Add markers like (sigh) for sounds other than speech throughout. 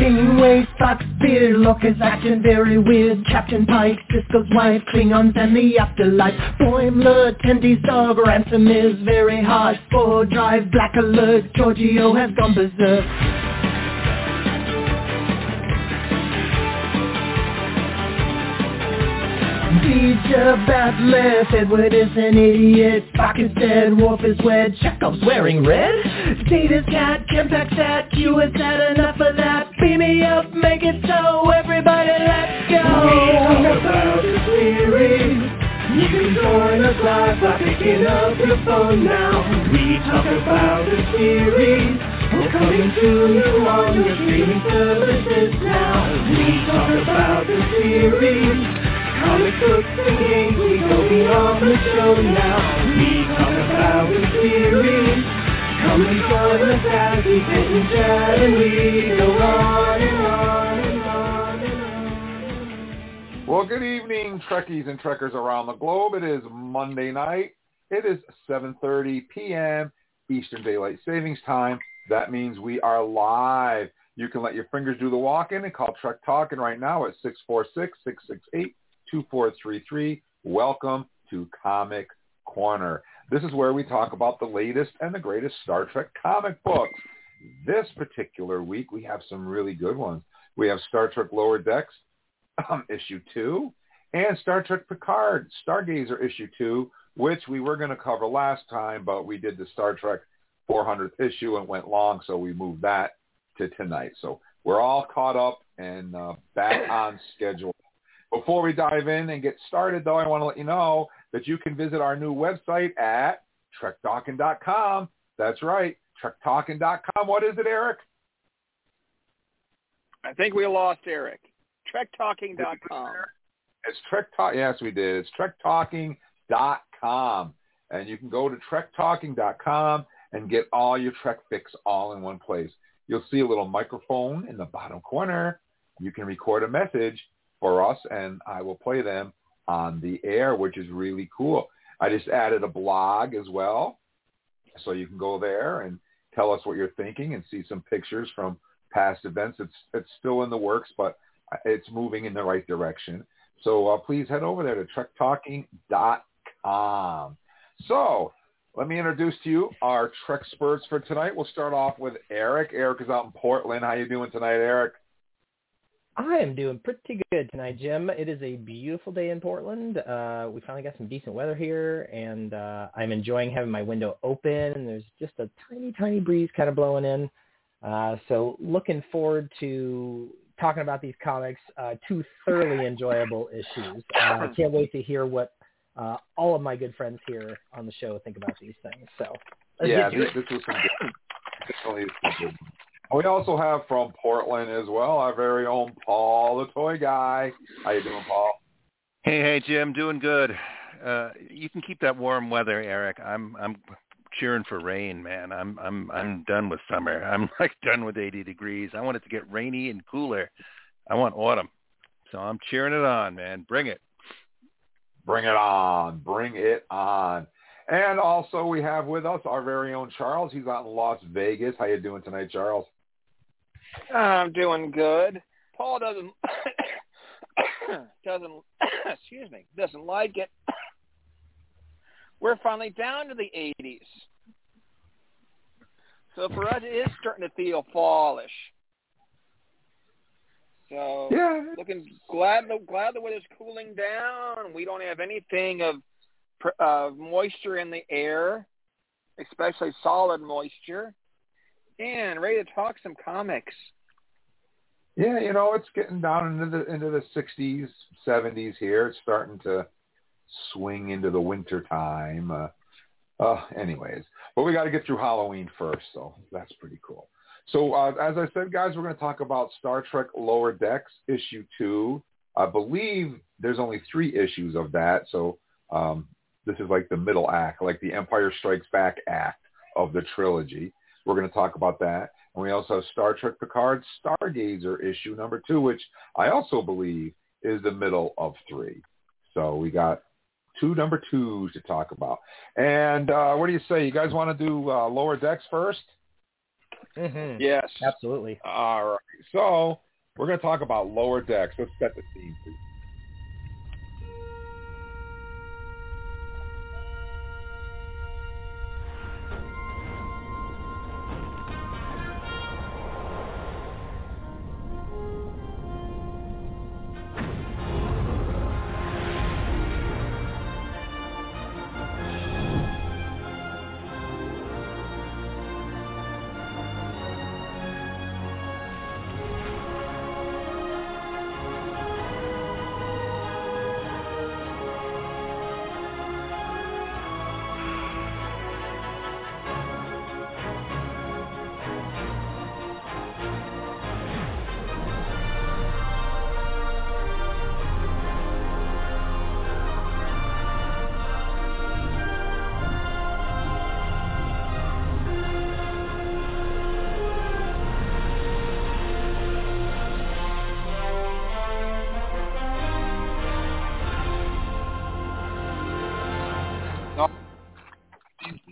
Janeway spots beard, Lorca's acting very weird. Captain Pike, Sisko's wife, Klingons and the afterlife. Boimler, Tendi's dog, Ransom is very hard For drive, black alert, Georgiou has gone berserk Teacher Batleth, Edward is an idiot, Spock is dead, Worf is wed, Chekov's wearing red. Data's cat, Kempak's at, Q has had enough of that. Beam me up, make it so, everybody let's go. We talk about the series. You can join us live by picking up your phone now. We talk about the series. We're coming to you on your streaming services now. We talk about the series. Comic books and games, we go beyond the show now. We talk about the series. And and we go on and on. Well, good evening, Trekkies and Trekkers around the globe. It is Monday night. It is 7.30 p.m. Eastern Daylight Savings Time. That means we are live. You can let your fingers do the walking and call Trek Talking right now at 646-668 2433. Welcome to Comic Corner. This is where we talk about the latest and the greatest Star Trek comic books. This particular week, we have some really good ones. We have Star Trek Lower Decks, um, issue two, and Star Trek Picard, Stargazer issue two, which we were going to cover last time, but we did the Star Trek 400th issue and went long, so we moved that to tonight. So we're all caught up and uh, back (clears throat) on schedule before we dive in and get started, though, I want to let you know that you can visit our new website at trektalking.com. That's right, trektalking.com. What is it, Eric? I think we lost Eric. Trektalking.com. It's Trek Talk. Yes, we did. It's trektalking.com. And you can go to trektalking.com and get all your Trek fix all in one place. You'll see a little microphone in the bottom corner. You can record a message for us, and I will play them on the air, which is really cool. I just added a blog as well, so you can go there and tell us what you're thinking and see some pictures from past events. It's it's still in the works, but it's moving in the right direction. So uh, please head over there to trektalking.com. So let me introduce to you our Trek for tonight. We'll start off with Eric. Eric is out in Portland. How you doing tonight, Eric? I am doing pretty good tonight, Jim. It is a beautiful day in Portland. Uh, we finally got some decent weather here, and uh, I'm enjoying having my window open. And there's just a tiny, tiny breeze kind of blowing in. Uh, so looking forward to talking about these comics. Uh, two thoroughly (laughs) enjoyable issues. Uh, I can't wait to hear what uh, all of my good friends here on the show think about these things. So yeah, this, this was some good. Definitely some good. We also have from Portland as well our very own Paul, the toy guy. How you doing, Paul? Hey, hey, Jim, doing good. Uh, you can keep that warm weather, Eric. I'm I'm cheering for rain, man. I'm I'm I'm done with summer. I'm (laughs) like done with 80 degrees. I want it to get rainy and cooler. I want autumn. So I'm cheering it on, man. Bring it. Bring it on. Bring it on. And also we have with us our very own Charles. He's out in Las Vegas. How you doing tonight, Charles? I'm doing good. Paul doesn't (coughs) doesn't (coughs) excuse me doesn't like it. (coughs) We're finally down to the 80s, so for us it is starting to feel fallish. So yeah, looking glad the glad the weather's cooling down. We don't have anything of of moisture in the air, especially solid moisture and ready to talk some comics. Yeah, you know, it's getting down into the into the sixties, seventies here. It's starting to swing into the winter time. Uh, uh, anyways, but we got to get through Halloween first, so that's pretty cool. So uh, as I said, guys, we're going to talk about Star Trek Lower Decks issue two. I believe there's only three issues of that, so um, this is like the middle act, like the Empire Strikes Back act of the trilogy. We're going to talk about that. And we also have Star Trek Picard Stargazer issue number two, which I also believe is the middle of three. So we got two number twos to talk about. And uh, what do you say? You guys want to do uh, lower decks first? Mm-hmm. Yes. Absolutely. All right. So we're going to talk about lower decks. Let's set the scene, please.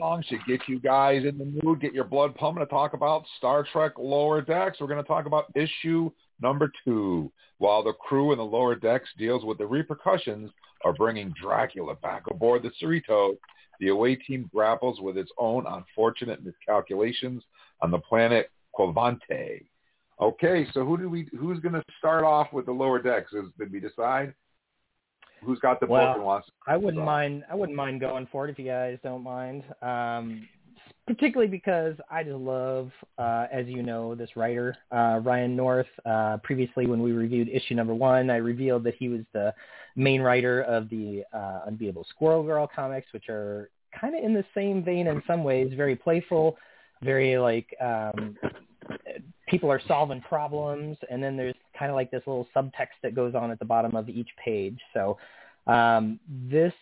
Song should get you guys in the mood, get your blood pumping to talk about Star Trek Lower Decks. We're going to talk about issue number two, while the crew in the lower decks deals with the repercussions of bringing Dracula back aboard the Cerritos. The away team grapples with its own unfortunate miscalculations on the planet Qvanti. Okay, so who do we? Who's going to start off with the lower decks? Did we decide? Who's got the Well, book and wants? I wouldn't So- mind. I wouldn't mind going for it if you guys don't mind. Um, particularly because I just love, uh, as you know, this writer uh, Ryan North. Uh, previously, when we reviewed issue number one, I revealed that he was the main writer of the uh, Unbeatable Squirrel Girl comics, which are kind of in the same vein in some ways, very playful, very like um, people are solving problems, and then there's kind of like this little subtext that goes on at the bottom of each page. So um, this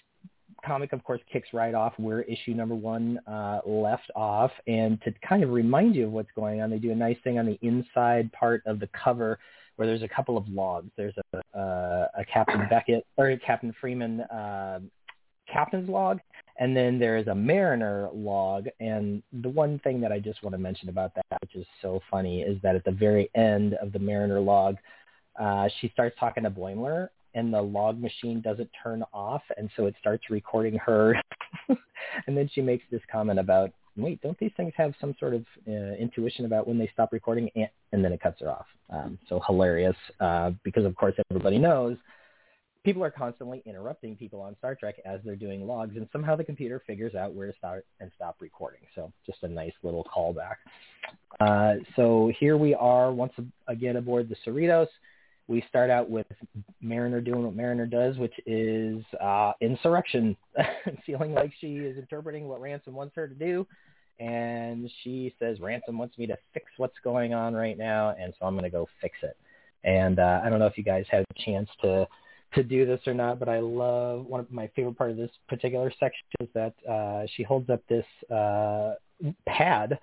comic, of course, kicks right off where issue number one uh, left off, and to kind of remind you of what's going on, they do a nice thing on the inside part of the cover where there's a couple of logs. There's a, a, a Captain Beckett or Captain Freeman uh, captain's log, and then there is a Mariner log. And the one thing that I just want to mention about that, which is so funny, is that at the very end of the Mariner log, uh, she starts talking to Boimler, and the log machine doesn't turn off, and so it starts recording her. (laughs) and then she makes this comment about, wait, don't these things have some sort of uh, intuition about when they stop recording? And, and then it cuts her off. Um, so hilarious, uh, because of course everybody knows people are constantly interrupting people on Star Trek as they're doing logs, and somehow the computer figures out where to start and stop recording. So just a nice little callback. Uh, so here we are once again aboard the Cerritos. We start out with Mariner doing what Mariner does, which is uh, insurrection, (laughs) feeling like she is interpreting what Ransom wants her to do. And she says, Ransom wants me to fix what's going on right now, and so I'm going to go fix it. And uh, I don't know if you guys had a chance to to do this or not, but I love one of my favorite part of this particular section is that uh, she holds up this uh, pad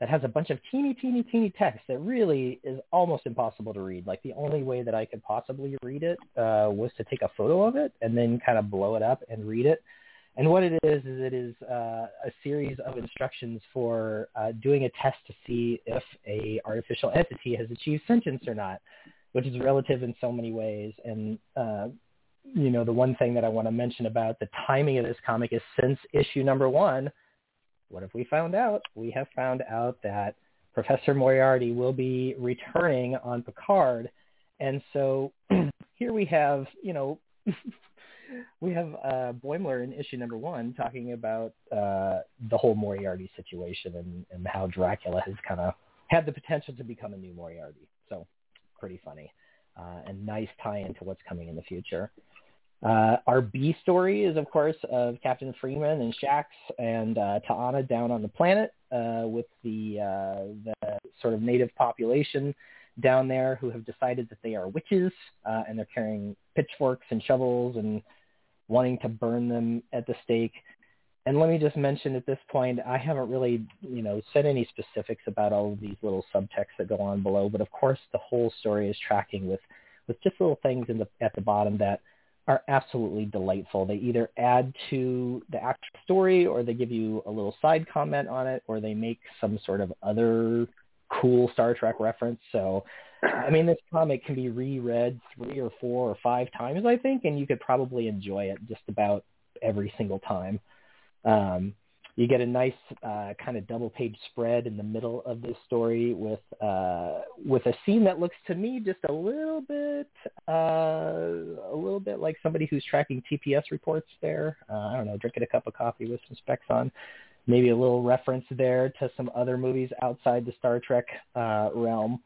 that has a bunch of teeny, teeny, teeny text that really is almost impossible to read. Like the only way that I could possibly read it uh, was to take a photo of it and then kind of blow it up and read it. And what it is is it is uh, a series of instructions for uh, doing a test to see if a artificial entity has achieved sentience or not which is relative in so many ways. And, uh, you know, the one thing that I want to mention about the timing of this comic is since issue number one, what have we found out? We have found out that Professor Moriarty will be returning on Picard. And so (clears throat) here we have, you know, (laughs) we have uh, Boimler in issue number one talking about uh, the whole Moriarty situation and, and how Dracula has kind of had the potential to become a new Moriarty. So pretty funny uh, and nice tie into what's coming in the future. Uh, our B story is, of course, of Captain Freeman and Shax and uh, Ta'ana down on the planet uh, with the uh, the sort of native population down there who have decided that they are witches uh, and they're carrying pitchforks and shovels and wanting to burn them at the stake. And let me just mention at this point, I haven't really, you know, said any specifics about all of these little subtexts that go on below, but of course the whole story is tracking with, with just little things in the, at the bottom that are absolutely delightful. They either add to the actual story or they give you a little side comment on it or they make some sort of other cool Star Trek reference. So, I mean, this comic can be reread three or four or five times, I think, and you could probably enjoy it just about every single time. Um, you get a nice uh, kind of double page spread in the middle of this story with uh, with a scene that looks to me just a little bit uh, a little bit like somebody who's tracking TPS reports there. Uh, I don't know, drinking a cup of coffee with some specs on. Maybe a little reference there to some other movies outside the Star Trek uh, realm.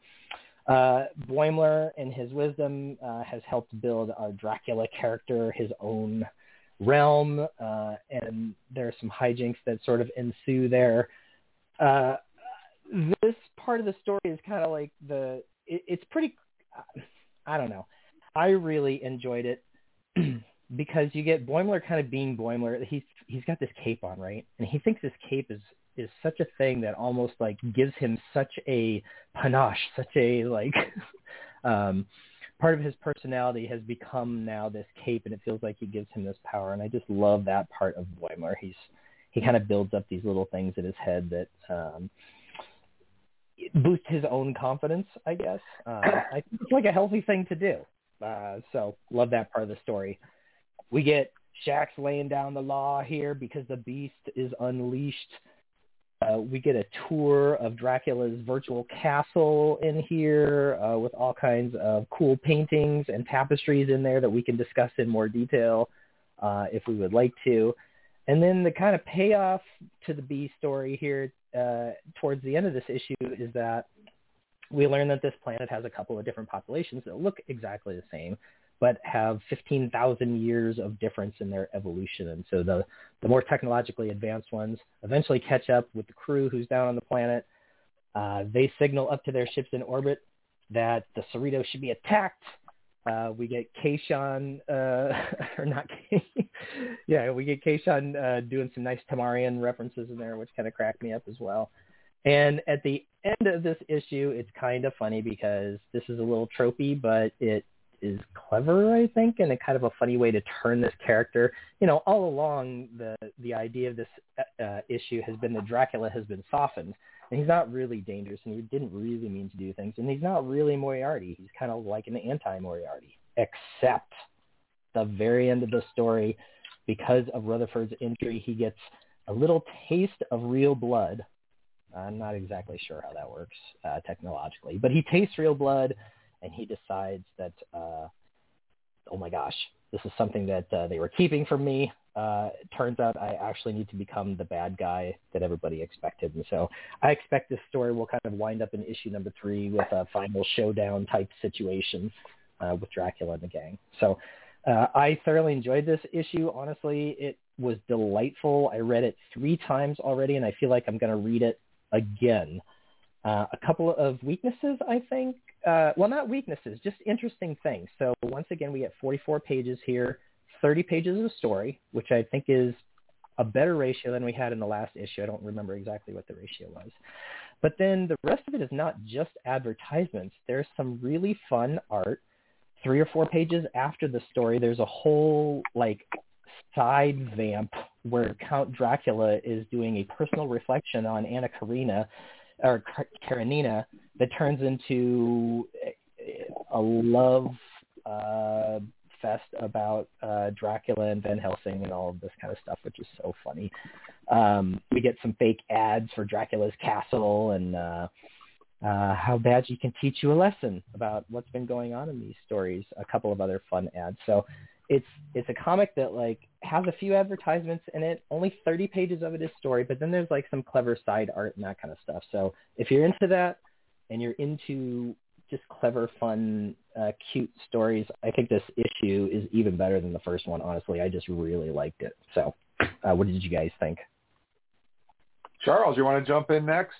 Uh, Boimler, in his wisdom, uh, has helped build our Dracula character, his own realm, uh, and there are some hijinks that sort of ensue there. Uh, this part of the story is kind of like the it, it's pretty. I don't know. I really enjoyed it (clears throat) because you get Boimler kind of being Boimler. He's he's got this cape on, right? And he thinks this cape is is such a thing that almost like gives him such a panache, such a like (laughs) um part of his personality has become now this cape, and it feels like he gives him this power. And I just love that part of Boimler. He's he kind of builds up these little things in his head that um, boost his own confidence. I guess uh, I it's like a healthy thing to do. Uh, so love that part of the story. We get Shax laying down the law here because the beast is unleashed uh, we get a tour of Dracula's virtual castle in here uh, with all kinds of cool paintings and tapestries in there that we can discuss in more detail uh, if we would like to. And then the kind of payoff to the B story here uh, towards the end of this issue is that we learn that this planet has a couple of different populations that look exactly the same but have 15,000 years of difference in their evolution. And so the, the more technologically advanced ones eventually catch up with the crew who's down on the planet. Uh, they signal up to their ships in orbit that the Cerritos should be attacked. Uh, we get Kayshon, uh, (laughs) or not Kay, (laughs) yeah, we get Kayshon uh, doing some nice Tamarian references in there, which kind of cracked me up as well. And at the end of this issue, it's kind of funny because this is a little tropey, but it is clever, I think, and a kind of a funny way to turn this character. You know, all along the the idea of this uh, issue has been that Dracula has been softened, and he's not really dangerous, and he didn't really mean to do things, and he's not really Moriarty. He's kind of like an anti-Moriarty, except the very end of the story, because of Rutherford's injury, he gets a little taste of real blood. I'm not exactly sure how that works uh, technologically, but he tastes real blood and he decides that, uh, oh my gosh, this is something that uh, they were keeping from me. Uh, it turns out I actually need to become the bad guy that everybody expected. And so I expect this story will kind of wind up in issue number three with a final showdown type situation uh, with Dracula and the gang. So uh, I thoroughly enjoyed this issue. Honestly, it was delightful. I read it three times already, and I feel like I'm going to read it again. Uh, a couple of weaknesses, I think, uh, well, not weaknesses, just interesting things. So once again, we get 44 pages here, 30 pages of story, which I think is a better ratio than we had in the last issue. I don't remember exactly what the ratio was. But then the rest of it is not just advertisements. There's some really fun art. Three or four pages after the story, there's a whole like side vamp where Count Dracula is doing a personal reflection on Anna Karina or Karenina that turns into a love uh, fest about uh, Dracula and Van Helsing and all of this kind of stuff, which is so funny. Um, we get some fake ads for Dracula's castle and uh, uh, how Badgey can teach you a lesson about what's been going on in these stories. A couple of other fun ads. So it's it's a comic that like has a few advertisements in it. Only 30 pages of it is story, but then there's like some clever side art and that kind of stuff. So if you're into that and you're into just clever, fun, uh, cute stories, I think this issue is even better than the first one. Honestly, I just really liked it. So, uh, what did you guys think? Charles, you want to jump in next?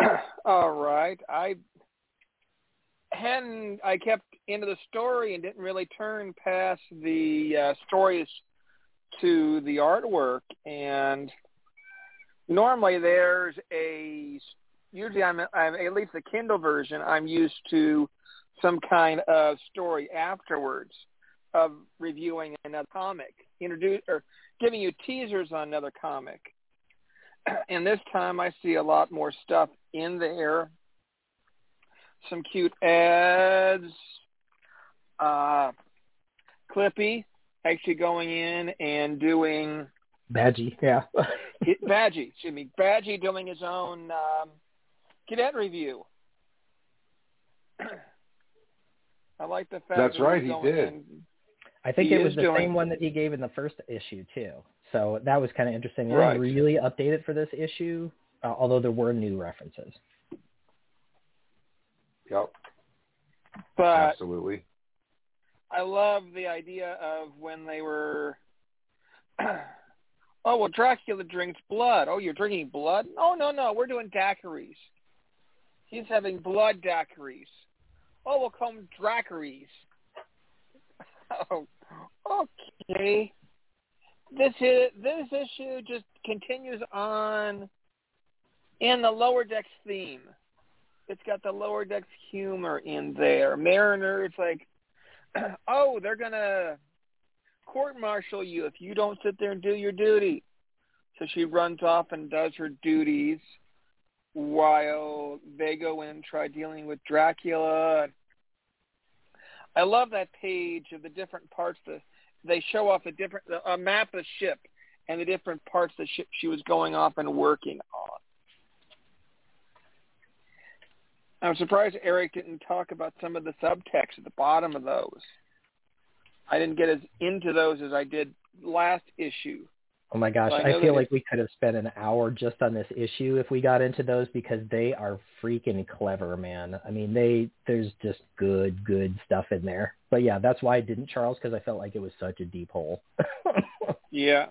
(clears throat) All right. I hadn't. I kept into the story and didn't really turn past the uh, stories to the artwork. And normally there's a usually I'm, I'm at least the Kindle version. I'm used to some kind of story afterwards of reviewing another comic, introduce or giving you teasers on another comic. (clears throat) and this time I see a lot more stuff in there. Some cute ads. Uh, Clippy actually going in and doing Badgey, yeah. it, (laughs) Badgey, excuse me, Badgey doing his own um, cadet review. (clears throat) I like the fact That's that right, he did. in- I think He it was the doing- same one that he gave in the first issue too. So that was kind of interesting. They Right. didn't really update it for this issue, uh, although there were new references. Yep, But absolutely. I love the idea of when they were. (clears throat) oh well, Dracula drinks blood. Oh, you're drinking blood? Oh no, no, we're doing daiquiris. He's having blood daiquiris. Oh, we'll call them dracaries. Oh, okay. This is, this issue just continues on in the lower decks theme. It's got the lower decks humor in there. Mariner, it's like, (clears throat) oh, they're gonna court martial you if you don't sit there and do your duty. So she runs off and does her duties while they go in and try dealing with Dracula. I love that page of the different parts that they show off the different a map of the ship and the different parts of the ship she was going off and working on. I'm surprised Eric didn't talk about some of the subtext at the bottom of those. I didn't get as into those as I did last issue. Oh my gosh, I I, feel like we could have spent an hour just on this issue if we got into those because they are freaking clever, man. I mean, they there's just good, good stuff in there. But yeah, that's why I didn't, Charles, because I felt like it was such a deep hole. (laughs) Yeah.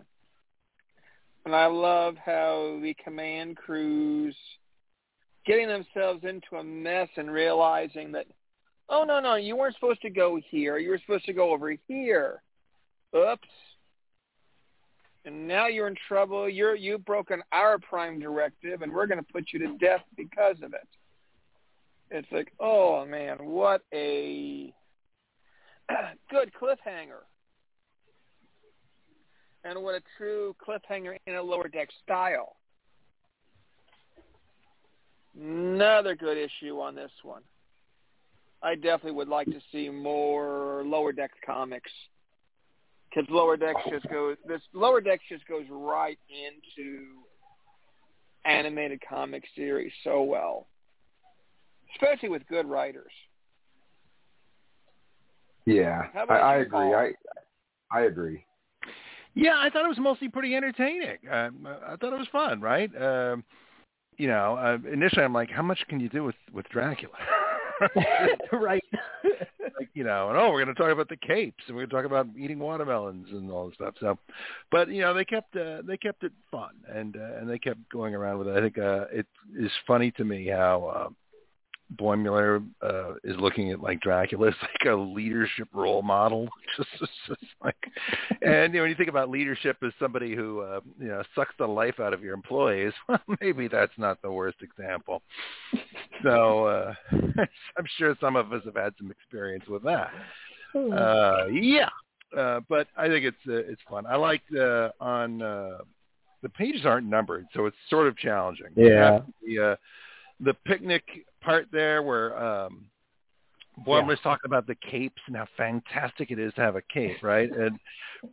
And I love how the command crews getting themselves into a mess and realizing that, oh, no, no, you weren't supposed to go here. You were supposed to go over here. Oops. And now you're in trouble. You're you've broken our prime directive, and we're going to put you to death because of it. It's like, oh man, what a (clears throat) good cliffhanger and what a true cliffhanger in a lower deck style. Another good issue on this one. I definitely would like to see more lower decks comics because lower decks just goes this lower decks just goes right into animated comic series so well, especially with good writers. Yeah, I, I agree. Paul? I I agree. Yeah, I thought it was mostly pretty entertaining. Uh, I thought it was fun, right? Um, you know, uh, initially I'm like, how much can you do with with Dracula? (laughs) (laughs) right. like you know, and oh, we're going to talk about the capes, and we're going to talk about eating watermelons and all this stuff. So, but you know, they kept uh, they kept it fun, and uh, and they kept going around with it. I think uh, it is funny to me how uh, Boimler uh, is looking at like Dracula as like a leadership role model. (laughs) Just, just, just like, and you know, when you think about leadership as somebody who uh, you know sucks the life out of your employees, (laughs) well, maybe that's not the worst example. So uh, (laughs) I'm sure some of us have had some experience with that. Uh, yeah, uh, but I think it's uh, it's fun. I like uh, on uh, the pages aren't numbered, so it's sort of challenging. Yeah. The uh, the picnic part there where um Boimler's talking about the capes and how fantastic it is to have a cape, right? And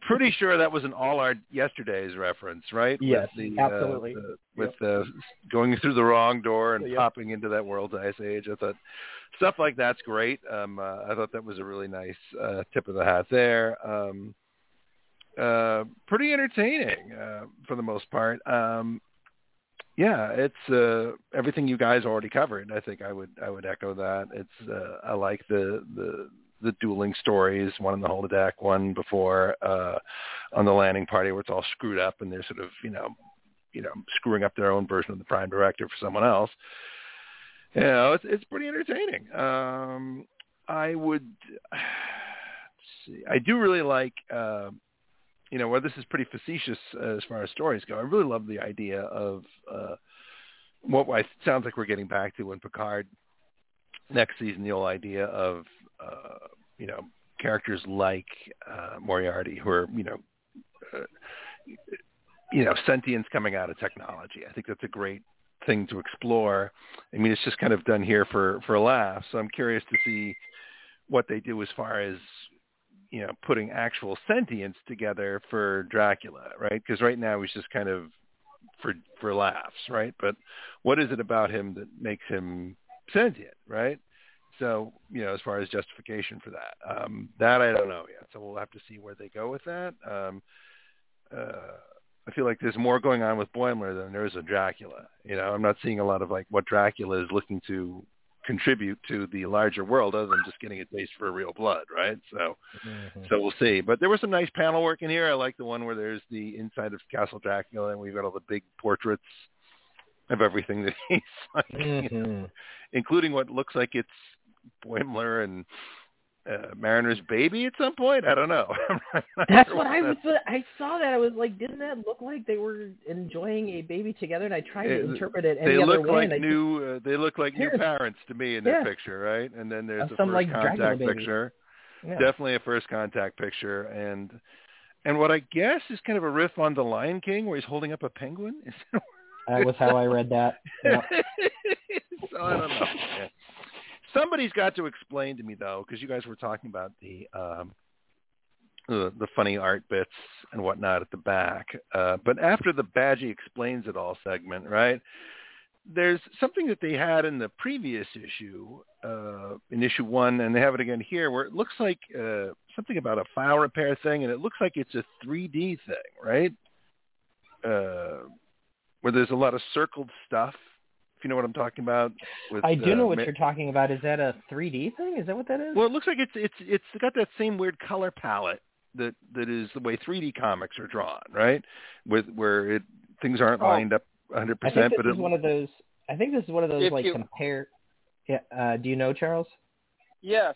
pretty sure that was an all our yesterday's reference, right? Yes, with absolutely. Uh, the, with uh, going through the wrong door and Yep. popping into that world's ice age. I thought stuff like that's great. Um, uh, I thought that was a really nice uh, tip of the hat there. Um, uh, pretty entertaining uh, for the most part. Um, yeah, it's uh, everything you guys already covered. I think I would I would echo that. It's uh, I like the the the dueling stories, one in the holodeck, one before uh, on the landing party where it's all screwed up and they're sort of you know you know screwing up their own version of the prime directive for someone else. You know, it's it's pretty entertaining. Um, I would (sighs) see. I do really like. Uh, you know, where this is pretty facetious uh, as far as stories go. I really love the idea of uh, what I, sounds like we're getting back to in Picard next season. The whole idea of uh, you know characters like uh, Moriarty, who are you know uh, you know, sentience coming out of technology. I think that's a great thing to explore. I mean, it's just kind of done here for for a laugh. So I'm curious to see what they do as far as you know putting actual sentience together for Dracula, right? Because right now he's just kind of for for laughs, right? But what is it about him that makes him sentient, right? So you know, as far as justification for that, um, that I don't know yet. So we'll have to see where they go with that. Um, uh, I feel like there's more going on with Boimler than there is with Dracula. You know, I'm not seeing a lot of like what Dracula is looking to contribute to the larger world other than just getting a taste for real blood, right? So mm-hmm. so we'll see. But there was some nice panel work in here. I like the one where there's the inside of Castle Dracula and we've got all the big portraits of everything that (laughs) he's like, mm-hmm. you know, including what looks like it's Boimler and uh, Mariner's baby at some point. I don't know. (laughs) That's what I was. I saw that. I was like, didn't that look like they were enjoying a baby together? And I tried to interpret it any they other look way. Like new, just, uh, they look like new parents to me in yeah. this picture, right? And then there's uh, a some, first like, contact picture. Yeah. Definitely a first contact picture, and and what I guess is kind of a riff on the Lion King, where he's holding up a penguin. (laughs) that was how I read that. (laughs) Yep. so I don't know. Somebody's got to explain to me though, because you guys were talking about the um, the, the funny art bits and whatnot at the back. Uh, but after the Badgey explains it all segment, right? There's something that they had in the previous issue, uh, in issue one, and they have it again here, where it looks like uh, something about a file repair thing, and it looks like it's a 3D thing, right? Uh, where there's a lot of circled stuff you know what I'm talking about? With, I do know uh, what ma- you're talking about. Is that a 3D thing? Is that what that is? Well, it looks like it's it's it's got that same weird color palette that that is the way 3D comics are drawn, right? With where it things aren't Oh. lined up 100, I think percent this but is one of those. I think this is one of those like you- compare. Yeah. Uh, do you know Charles? Yes.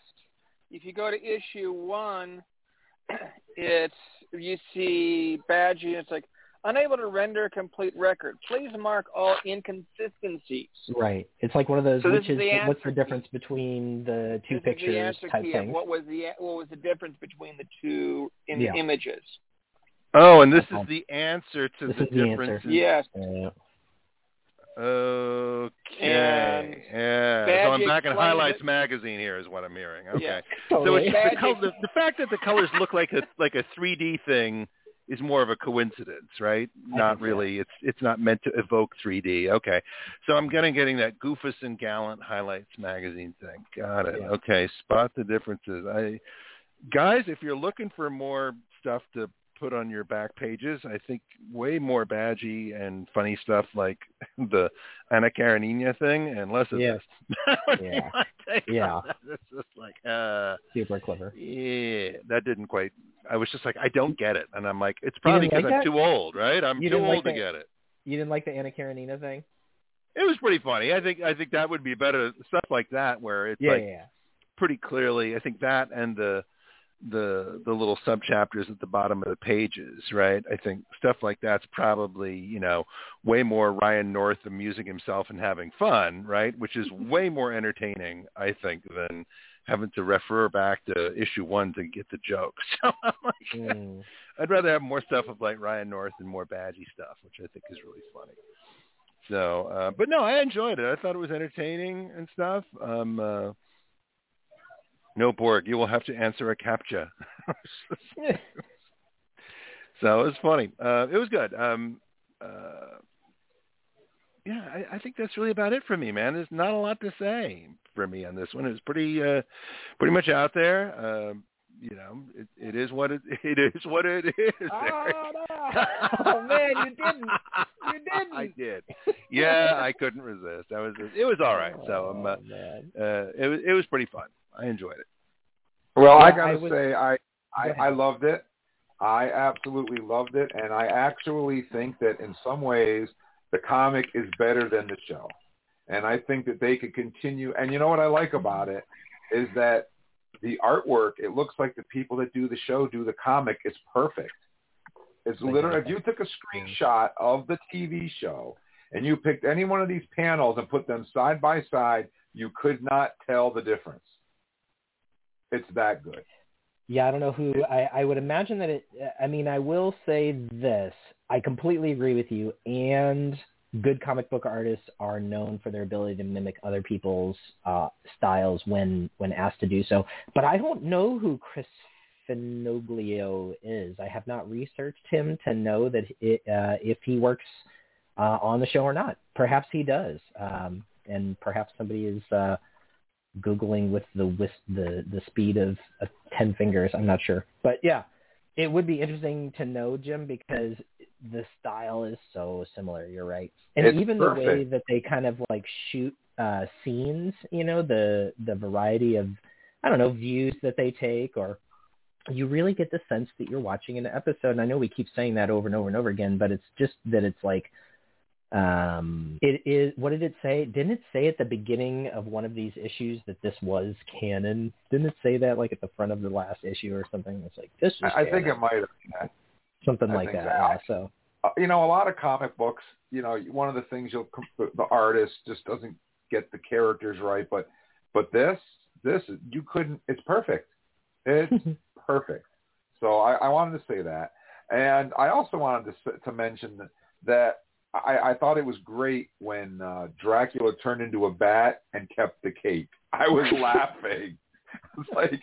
If you go to issue one, (clears throat) it's you see Badgie. It's like unable to render a complete record. Please mark all inconsistencies. Right. It's like one of those. So this which is is the what's the difference between the two this pictures the answer type thing? what was the what was the difference between the two in Yeah. images. oh, and this Uh-huh. is the answer to This the is the answer. Yes. Uh, Okay. And yeah. So I'm back in Highlights it. magazine here, is what I'm hearing. Okay. Yeah. So it's the, color, the, the fact that the colors look like a like a 3D thing is more of a coincidence, right? Not really. It's it's not meant to evoke 3D. Okay. So I'm getting getting that Goofus and Gallant Highlights magazine thing. Got it. Yeah. Okay. Spot the differences. I guys, if you're looking for more stuff to put on your back pages, I think way more Badgey and funny stuff like (laughs) the Anna Karenina thing and less of Yes. this. (laughs) That would be Yeah. my take on Yeah. It's just like, uh, Super clever. yeah, that didn't quite. I was just like, I don't get it, and I'm like, it's probably because like I'm that? too old, right? I'm You too old like to that? get it. You didn't like the Anna Karenina thing? It was pretty funny. I think I think that would be better stuff like that where it's Yeah, like yeah. pretty clearly. I think that and the the the little sub chapters at the bottom of the pages, right? I think stuff like that's probably you know way more Ryan North amusing himself and having fun, right? Which is way more entertaining, I think, than having to refer back to issue one to get the joke. (laughs) So I'm like, Mm. I'd rather have more stuff of like Ryan North and more Badgey stuff, which I think is really funny. So, uh, but no, I enjoyed it. I thought it was entertaining and stuff. Um, uh, no, Borg, you will have to answer a captcha. (laughs) so it was funny. Uh, it was good. Um, uh, yeah, I, I think that's really about it for me, man. There's not a lot to say for me on this one. It was pretty, uh, pretty much out there. Um, you know, it, it is what it, (laughs) it is what it is. Oh, no. (laughs) Oh, man, you didn't. You didn't. I did. Yeah, I couldn't resist. I was. It was all right. So um, uh, Oh, uh, it was it was pretty fun. I enjoyed it. Well, I gotta I was- say, I, I ahead. I loved it. I absolutely loved it, and I actually think that in some ways the comic is better than the show. And I think that they could continue. And you know what I like about it is that the artwork. It looks like the people that do the show do the comic. It's perfect. It's literally if you took a screenshot of the TV show and you picked any one of these panels and put them side by side, you could not tell the difference. It's that good. Yeah, I don't know who. I, I would imagine that it. I mean, I will say this. I completely agree with you. And good comic book artists are known for their ability to mimic other people's uh, styles when when asked to do so. But I don't know who Chris Fenoglio is. I have not researched him to know that it, uh, if he works uh, on the show or not. Perhaps he does, um, and perhaps somebody is uh, googling with the whis- the the speed of uh, ten fingers. I'm not sure, but yeah, it would be interesting to know Jim because the style is so similar. You're right, and It's even perfect. the way that they kind of like shoot uh, scenes. You know, the the variety of I don't know views that they take, or you really get the sense that you're watching an episode. And I know we keep saying that over and over and over again, but it's just that it's like um it is what did it say didn't it say at the beginning of one of these issues that this was canon didn't it say that like at the front of the last issue or something it's like this is I, I think it might have. Yeah. something I like that so. yeah so Uh, you know, a lot of comic books. You know, one of the things you'll the, the artist just doesn't get the characters right, but but this this you couldn't. It's perfect. It's (laughs) perfect. So I, I wanted to say that, and I also wanted to to mention that, that I, I thought it was great when uh, Dracula turned into a bat and kept the cape. I was (laughs) laughing. It's like,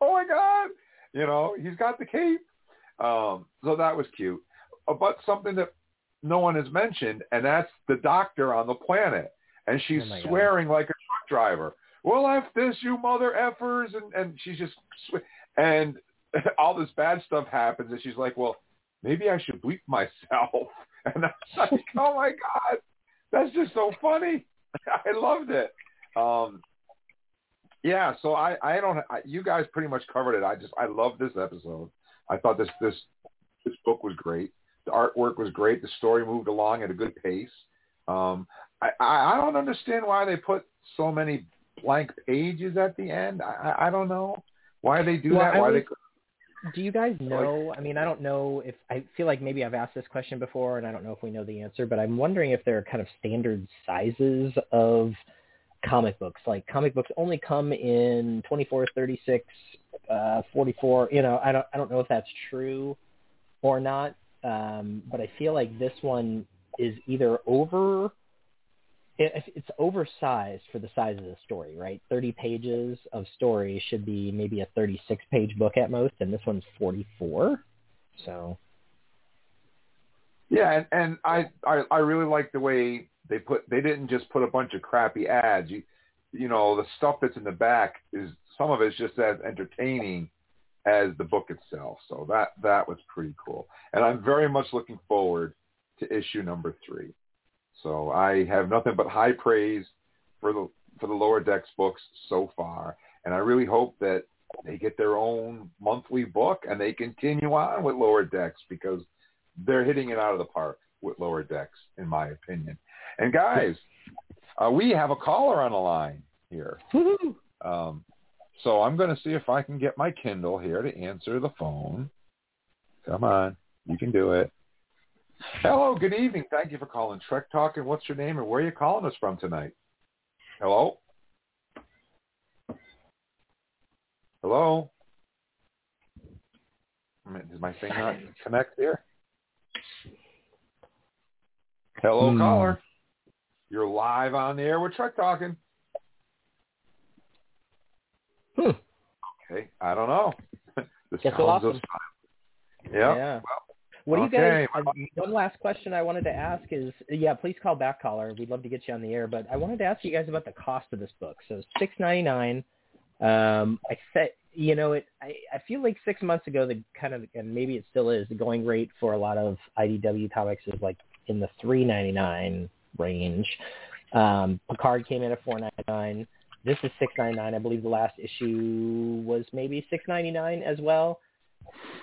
oh my god, you know, he's got the cape. Um, so that was cute. Uh, But something that no one has mentioned, and that's the doctor on the planet, and she's Oh my God. swearing like a truck driver. Well, f this, you mother effers, and and she's just swe- and (laughs) all this bad stuff happens, and she's like, well, maybe I should bleep myself. And I was like, oh my god, that's just so funny. (laughs) I loved it. Um, yeah, so I I don't I, you guys pretty much covered it. I just I love this episode. I thought this this this book was great. The artwork was great. The story moved along at a good pace. Um, I, I I don't understand why they put so many blank pages at the end. I I, don't know why they do Well, that. I Why was- they do you guys know i mean i don't know if i feel like maybe i've asked this question before and i don't know if we know the answer but i'm wondering if there are kind of standard sizes of comic books. Like comic books only come in 24 36 uh 44 you know i don't i don't know if that's true or not um but i feel like this one is either over it, it's oversized for the size of the story, right? 30 pages of story should be maybe a 36 page book at most, and this one's 44. So, Yeah, and, and I, I I really like the way they put they didn't just put a bunch of crappy ads. You you know, the stuff that's in the back is some of it's just as entertaining as the book itself. So that that was pretty cool. And I'm very much looking forward to issue number three. So I have nothing but high praise for the for the lower decks books so far. And I really hope that they get their own monthly book and they continue on with lower decks because they're hitting it out of the park with lower decks, in my opinion. And guys, uh, we have a caller on the line here. Um, so I'm going to see if I can get my Kindle here to answer the phone. Come on, you can do it. Hello, good evening. Thank you for calling Trek Talk. And what's your name and where are you calling us from tonight? Hello? Hello? I mean, Does my thing not connect here? Hello, Hmm. caller. You're live on the air with Trek Talking. Hmm. Okay, I don't know. (laughs) this Guess sounds we'll ask yeah. yeah. What do you guys? Uh, one last question I wanted to ask is, yeah, please call back, caller. We'd love to get you on the air, but I wanted to ask you guys about the cost of this book. So six ninety nine. Um, I said, you know, it. I, I feel like six months ago, the kind of, and maybe it still is, the going rate for a lot of IDW comics is like in the three ninety nine range. Um, Picard came in at four ninety nine. This is six ninety nine. I believe the last issue was maybe six ninety nine as well.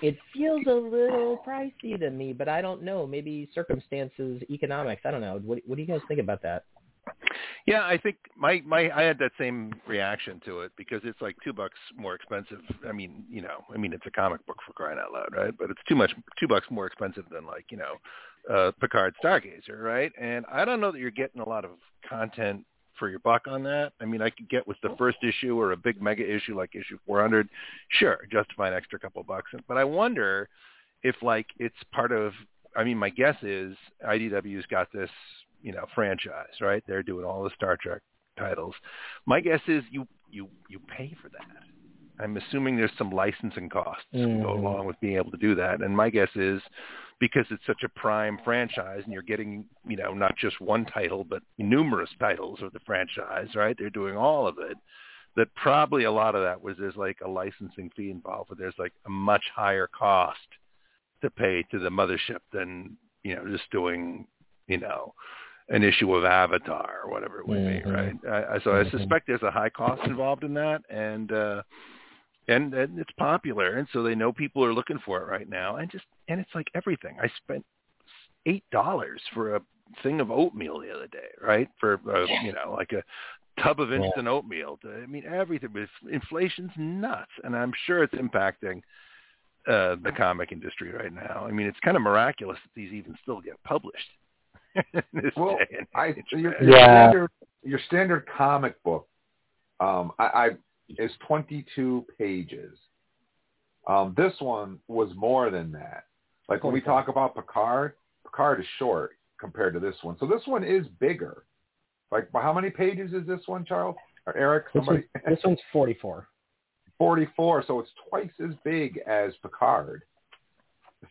It feels a little pricey to me, but I don't know. Maybe circumstances, economics. I don't know. What, what do you guys think about that? Yeah, I think my my I had that same reaction to it because it's like two bucks more expensive. I mean, you know, I mean it's a comic book for crying out loud, right? But it's too much two bucks more expensive than like you know, uh, Picard Stargazer, right? And I don't know that you're getting a lot of content for your buck on that. I mean, I could get with the first issue or a big mega issue like issue 400. Sure, justify an extra couple bucks. But I wonder if like it's part of. I mean, my guess is IDW's got this, you know, franchise, right? They're doing all the Star Trek titles. My guess is you you you pay for that. I'm assuming there's some licensing costs mm-hmm. go along with being able to do that. And my guess is because it's such a prime franchise and you're getting, you know, not just one title, but numerous titles of the franchise, right? They're doing all of it. That probably a lot of that was there's like a licensing fee involved, but there's like a much higher cost to pay to the mothership than, you know, just doing, you know, an issue of Avatar or whatever it would mm-hmm. be, right? I, so mm-hmm. I suspect there's a high cost involved in that, and uh, and, and it's popular, and so they know people are looking for it right now, and just and it's like everything. I spent eight dollars for a thing of oatmeal the other day, right? For uh, you know, like a tub of instant yeah. oatmeal. I mean, everything. Inflation's nuts, and I'm sure it's impacting uh, the comic industry right now. I mean, it's kind of miraculous that these even still get published. (laughs) well, I, your, your, yeah. standard, your standard comic book, um, I, I is 22 pages. Um, this one was more than that. Like when we talk about Picard, Picard is short compared to this one. So this one is bigger. Like how many pages is this one, Charles or Eric? Somebody? This, one, this one's 44. (laughs) 44. So it's twice as big as Picard.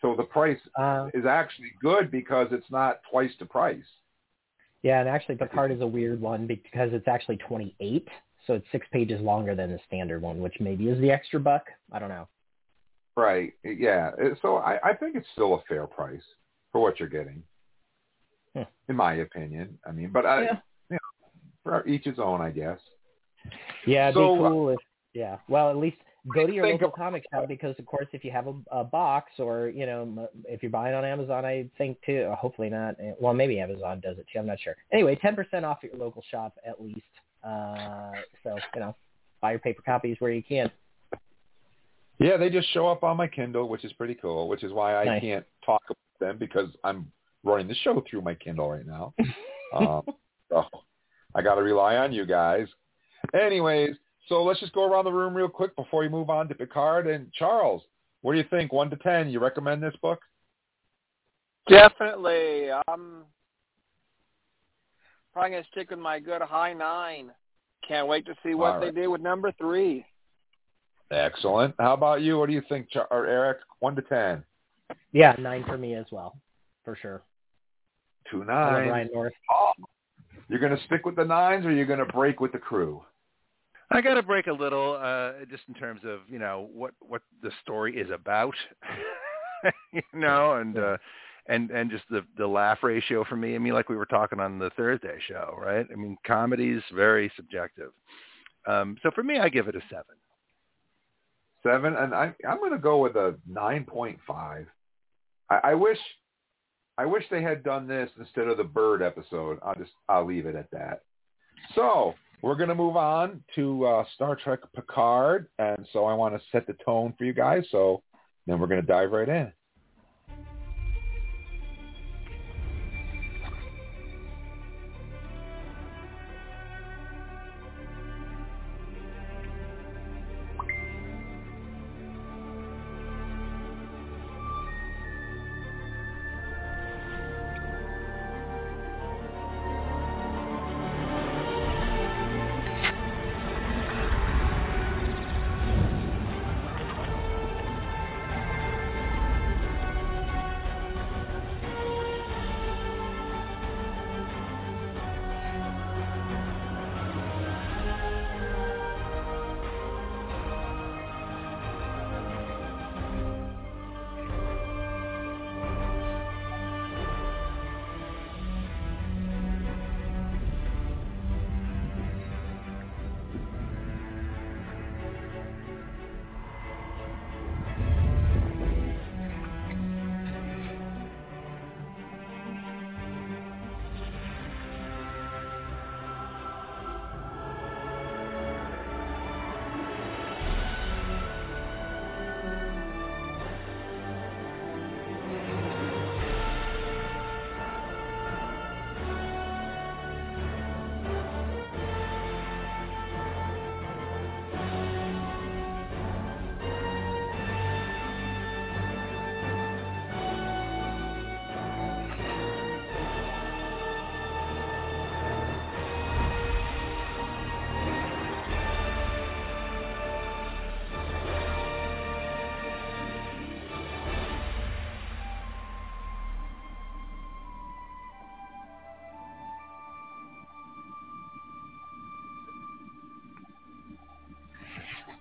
So the price uh, is actually good because it's not twice the price. Yeah, and actually Picard (laughs) is a weird one because it's actually 28 so it's six pages longer than the standard one, which maybe is the extra buck. I don't know. Right. Yeah. So I, I think it's still a fair price for what you're getting, hmm. in my opinion. I mean, but I, yeah. you know, for each his own, I guess. Yeah, it'd so, be cool if, yeah. Well, at least go to your local of, comic shop because, of course, if you have a, a box or you know, if you're buying on Amazon, I think too. Hopefully not. Well, maybe Amazon does it too. I'm not sure. Anyway, ten percent off at your local shop at least. Uh, so you know, buy your paper copies where you can. Yeah, they just show up on my Kindle, which is pretty cool. Which is why I nice. can't talk about them because I'm running the show through my Kindle right now. (laughs) um, so I got to rely on you guys. Anyways, so let's just go around the room real quick before we move on to Picard and Charles. What do you think? One to ten, you recommend this book? Definitely. I'm probably gonna stick with my good high nine. Can't wait to see what right. they do with number three. Excellent. How about you? What do you think, or Eric? One to ten. Yeah, nine for me as well, for sure. Two nines. Ryan North. Oh, you're going to stick with the nines, or you're going to break with the crew? I got to break a little, uh, just in terms of you know what what the story is about, (laughs) you know, and uh, and and just the the laugh ratio for me. I mean, like we were talking on the Thursday show, right? I mean, comedy is very subjective. Um, so for me, I give it a seven. Seven, and I I'm going to go with a nine point five. I, I wish I wish they had done this instead of the bird episode. I'll just I'll leave it at that. So we're going to move on to uh, Star Trek Picard, and so I want to set the tone for you guys. So then we're going to dive right in.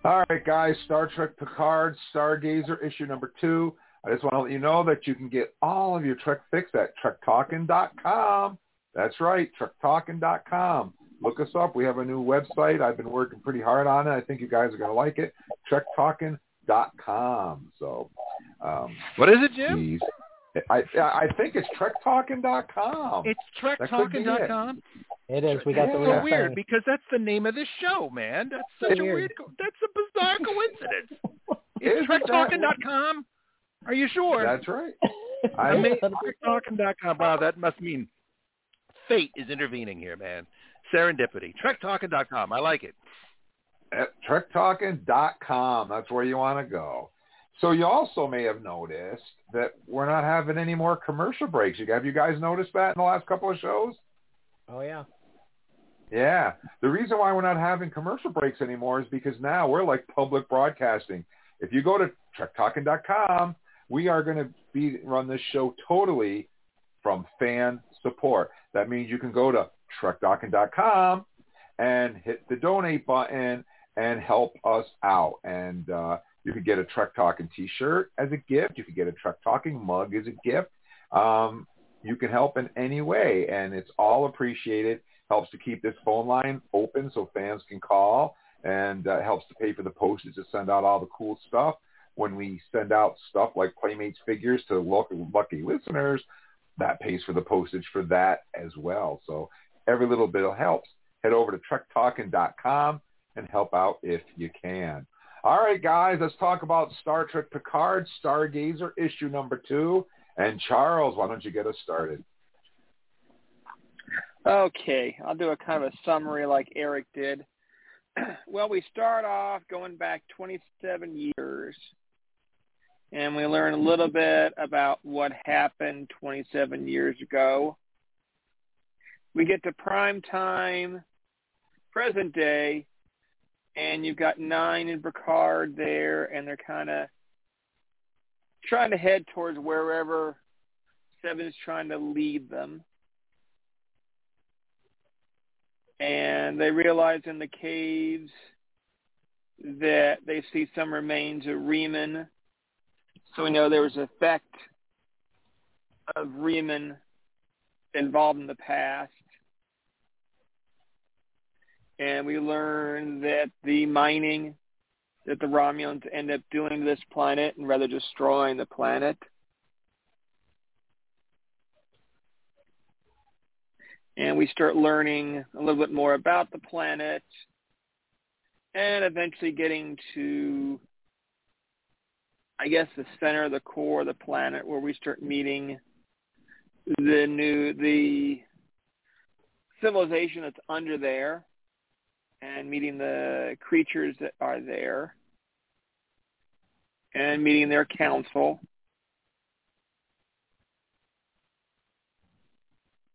All right, guys. Star Trek Picard Stargazer issue number two. I just want to let you know that you can get all of your Trek fix at TrekTalkin.com. That's right, TrekTalkin.com. Look us up. We have a new website. I've been working pretty hard on it. I think you guys are going to like it. TrekTalkin.com. So, um, what is it, Jim? geez. I I think it's TrekTalkin.com. It's could be TrekTalkin.com. It is. We got the Yeah. real so weird thing. because that's the name of this show, man. That's such a Weird. weird. That's a bizarre coincidence. (laughs) Isn't It's that TrekTalkin.com. Are you sure? That's right. (laughs) I I- mean, TrekTalkin.com. Wow, that must mean fate is intervening here, man. Serendipity. TrekTalkin.com. I like it. at trektalking.com. That's where you want to go. So you also may have noticed that we're not having any more commercial breaks. Have you guys noticed that in the last couple of shows? Oh yeah. Yeah. The reason why we're not having commercial breaks anymore is because now we're like public broadcasting. If you go to trektalking.com, we are going to be run this show totally from fan support. That means you can go to trektalking.com and hit the donate button and help us out. And uh, you can get a Trek Talking T-shirt as a gift. You can get a Trek Talking mug as a gift. Um, you can help in any way, and it's all appreciated. Helps to keep this phone line open so fans can call, and uh, helps to pay for the postage to send out all the cool stuff. When we send out stuff like Playmates figures to local lucky listeners, that pays for the postage for that as well. So every little bit helps. Head over to trektalking.com and help out if you can. All right, guys, let's talk about Star Trek Picard, Stargazer, issue number two. And Charles, why don't you get us started? Okay, I'll do a kind of a summary like Eric did. (clears throat) well, we start off going back 27 years, and we learn a little bit about what happened 27 years ago. We get to prime time, present day, and you've got Nine and Picard there, and they're kind of trying to head towards wherever Seven is trying to lead them. And they realize in the caves that they see some remains of Reman. So we know there was an effect of Reman involved in the past. And we learn that the mining that the Romulans end up doing to this planet and rather destroying the planet and we start learning a little bit more about the planet and eventually getting to I guess the center the core of the planet where we start meeting the new the civilization that's under there and meeting the creatures that are there and meeting their council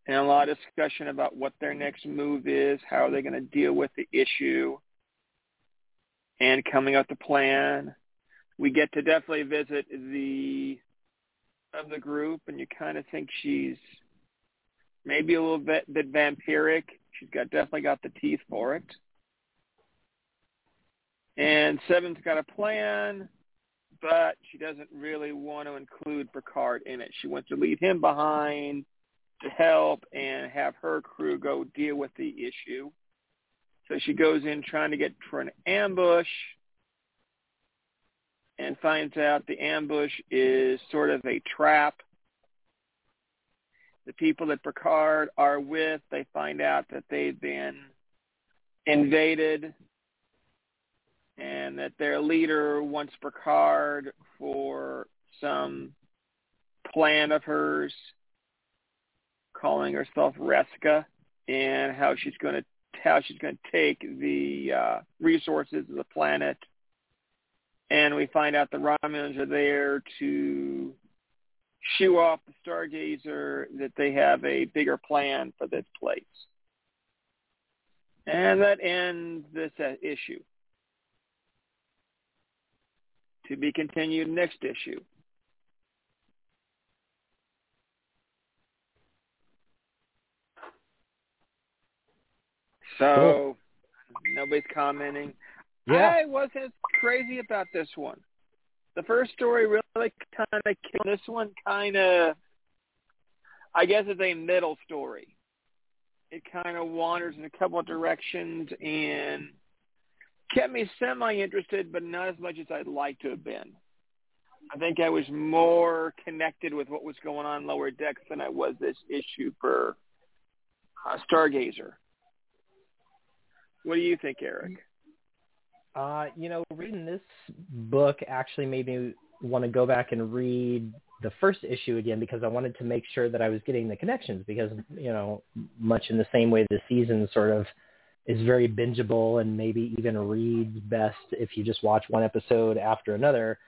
and a lot of discussion about what their next move is, how are they going to deal with the issue, and coming up the plan. We get to definitely visit the of the group, and you kind of think she's maybe a little bit bit vampiric. She's got definitely got the teeth for it. And Seven's got a plan, but she doesn't really want to include Picard in it. She wants to leave him behind to help and have her crew go deal with the issue. So she goes in trying to get for an ambush and finds out the ambush is sort of a trap. The people that Picard are with, they find out that they've been invaded and that their leader wants Picard for some plan of hers calling herself Reska and how she's going to how she's going to take the uh, resources of the planet. And we find out the Romulans are there to shoo off the Stargazer that they have a bigger plan for this place. And that ends this uh, issue. To be continued next issue. So nobody's commenting. Yeah. I wasn't crazy about this one. The first story really kind of killed. This one kind of, I guess, is a middle story. It kind of wanders in a couple of directions and kept me semi-interested, but not as much as I'd like to have been. I think I was more connected with what was going on lower decks than I was this issue for uh, Stargazer. What do you think, Eric? Uh, you know, reading this book actually made me want to go back and read the first issue again because I wanted to make sure that I was getting the connections because, you know, much in the same way the season sort of is very bingeable and maybe even reads best if you just watch one episode after another.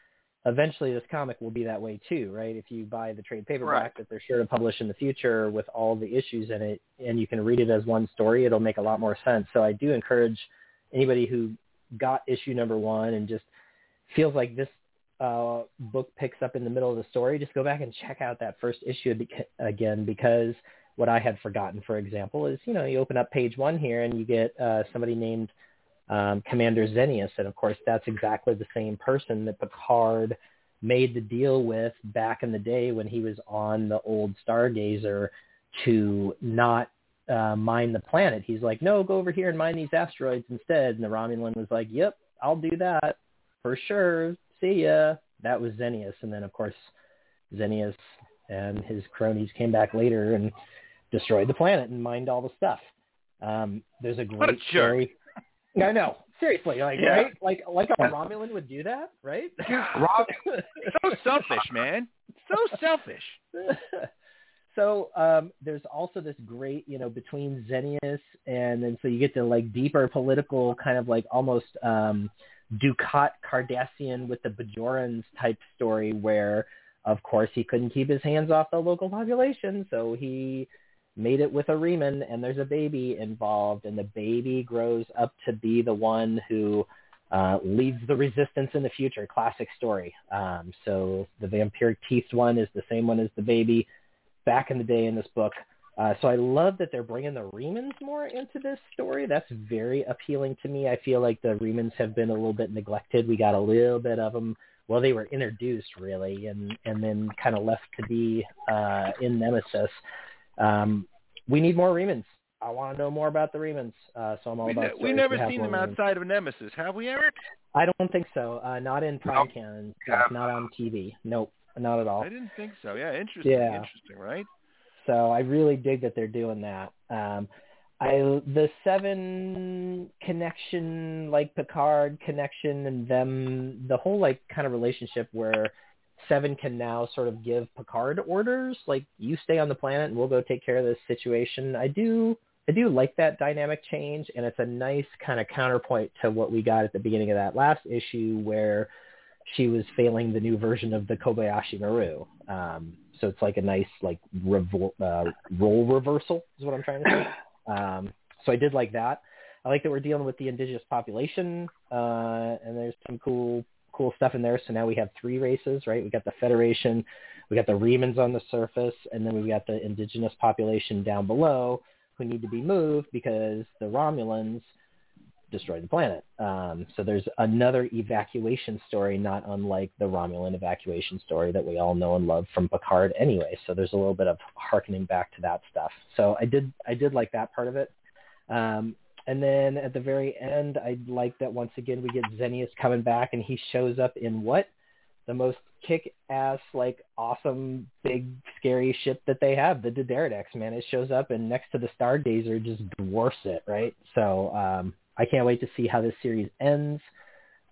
Eventually this comic will be that way too, right? If you buy the trade paperback Right. that they're sure to publish in the future with all the issues in it and you can read it as one story, it'll make a lot more sense. So I do encourage anybody who got issue number one and just feels like this uh, book picks up in the middle of the story, just go back and check out that first issue beca- again because what I had forgotten, for example, is you know you open up page one here and you get uh, somebody named um, Commander Xenius, and of course that's exactly the same person that Picard made the deal with back in the day when he was on the old Stargazer to not uh, mine the planet. He's like, no, go over here and mine these asteroids instead. And the Romulan was like, yep, I'll do that for sure. See ya. That was Xenius. And then, of course, Xenius and his cronies came back later and destroyed the planet and mined all the stuff. Um, there's a a great jerk. story. I know. Seriously, like Yeah. right, like like a Romulan would do that, right? Rob, (laughs) So selfish, man. So selfish. (laughs) so um, there's also this great, you know, between Xenius and then so you get the like deeper political kind of like almost um, Dukat Cardassian with the Bajorans type story where, of course, he couldn't keep his hands off the local population, so he made it with a Reman and there's a baby involved and the baby grows up to be the one who uh, leads the resistance in the future. Classic story. Um, so the vampiric teeth one is the same one as the baby back in the day in this book. Uh, so I love that they're bringing the Remans more into this story. That's very appealing to me. I feel like the Remans have been a little bit neglected. We got a little bit of them. Well, they were introduced really, and and then kind of left to be uh, in Nemesis. Um, we need more Remans. I want to know more about the Remans. Uh, so I'm all We about. ne- we stories never seen them Remans. outside of Nemesis, have we, Eric? I don't think so. Uh, not in Prime No. Canon. Not on TV. Nope, not at all. I didn't think so. Yeah, interesting. Yeah. Interesting, right? So I really dig that they're doing that. Um, I the seven connection, like Picard connection, and them the whole like kind of relationship where Seven can now sort of give Picard orders, like you stay on the planet and we'll go take care of this situation. I do I do like that dynamic change, and it's a nice kind of counterpoint to what we got at the beginning of that last issue where she was failing the new version of the Kobayashi Maru. Um, so it's like a nice like revol- uh, role reversal is what I'm trying to say. (clears throat) Um, so I did like that. I like that we're dealing with the indigenous population, uh, and there's some cool cool stuff in there. So now we have three races, right? We got the Federation, we got the Remans on the surface, and then we've got the indigenous population down below who need to be moved because the Romulans destroyed the planet. Um, so there's another evacuation story, not unlike the Romulan evacuation story that we all know and love from Picard anyway. So there's a little bit of harkening back to that stuff. So I did I did like that part of it. Um, and then at the very end, I like that once again we get Xenius coming back and he shows up in what? The most kick-ass, like awesome, big, scary ship that they have, the D'deridex, man. It shows up and next to the Stargazer just dwarfs it, right? So um, I can't wait to see how this series ends.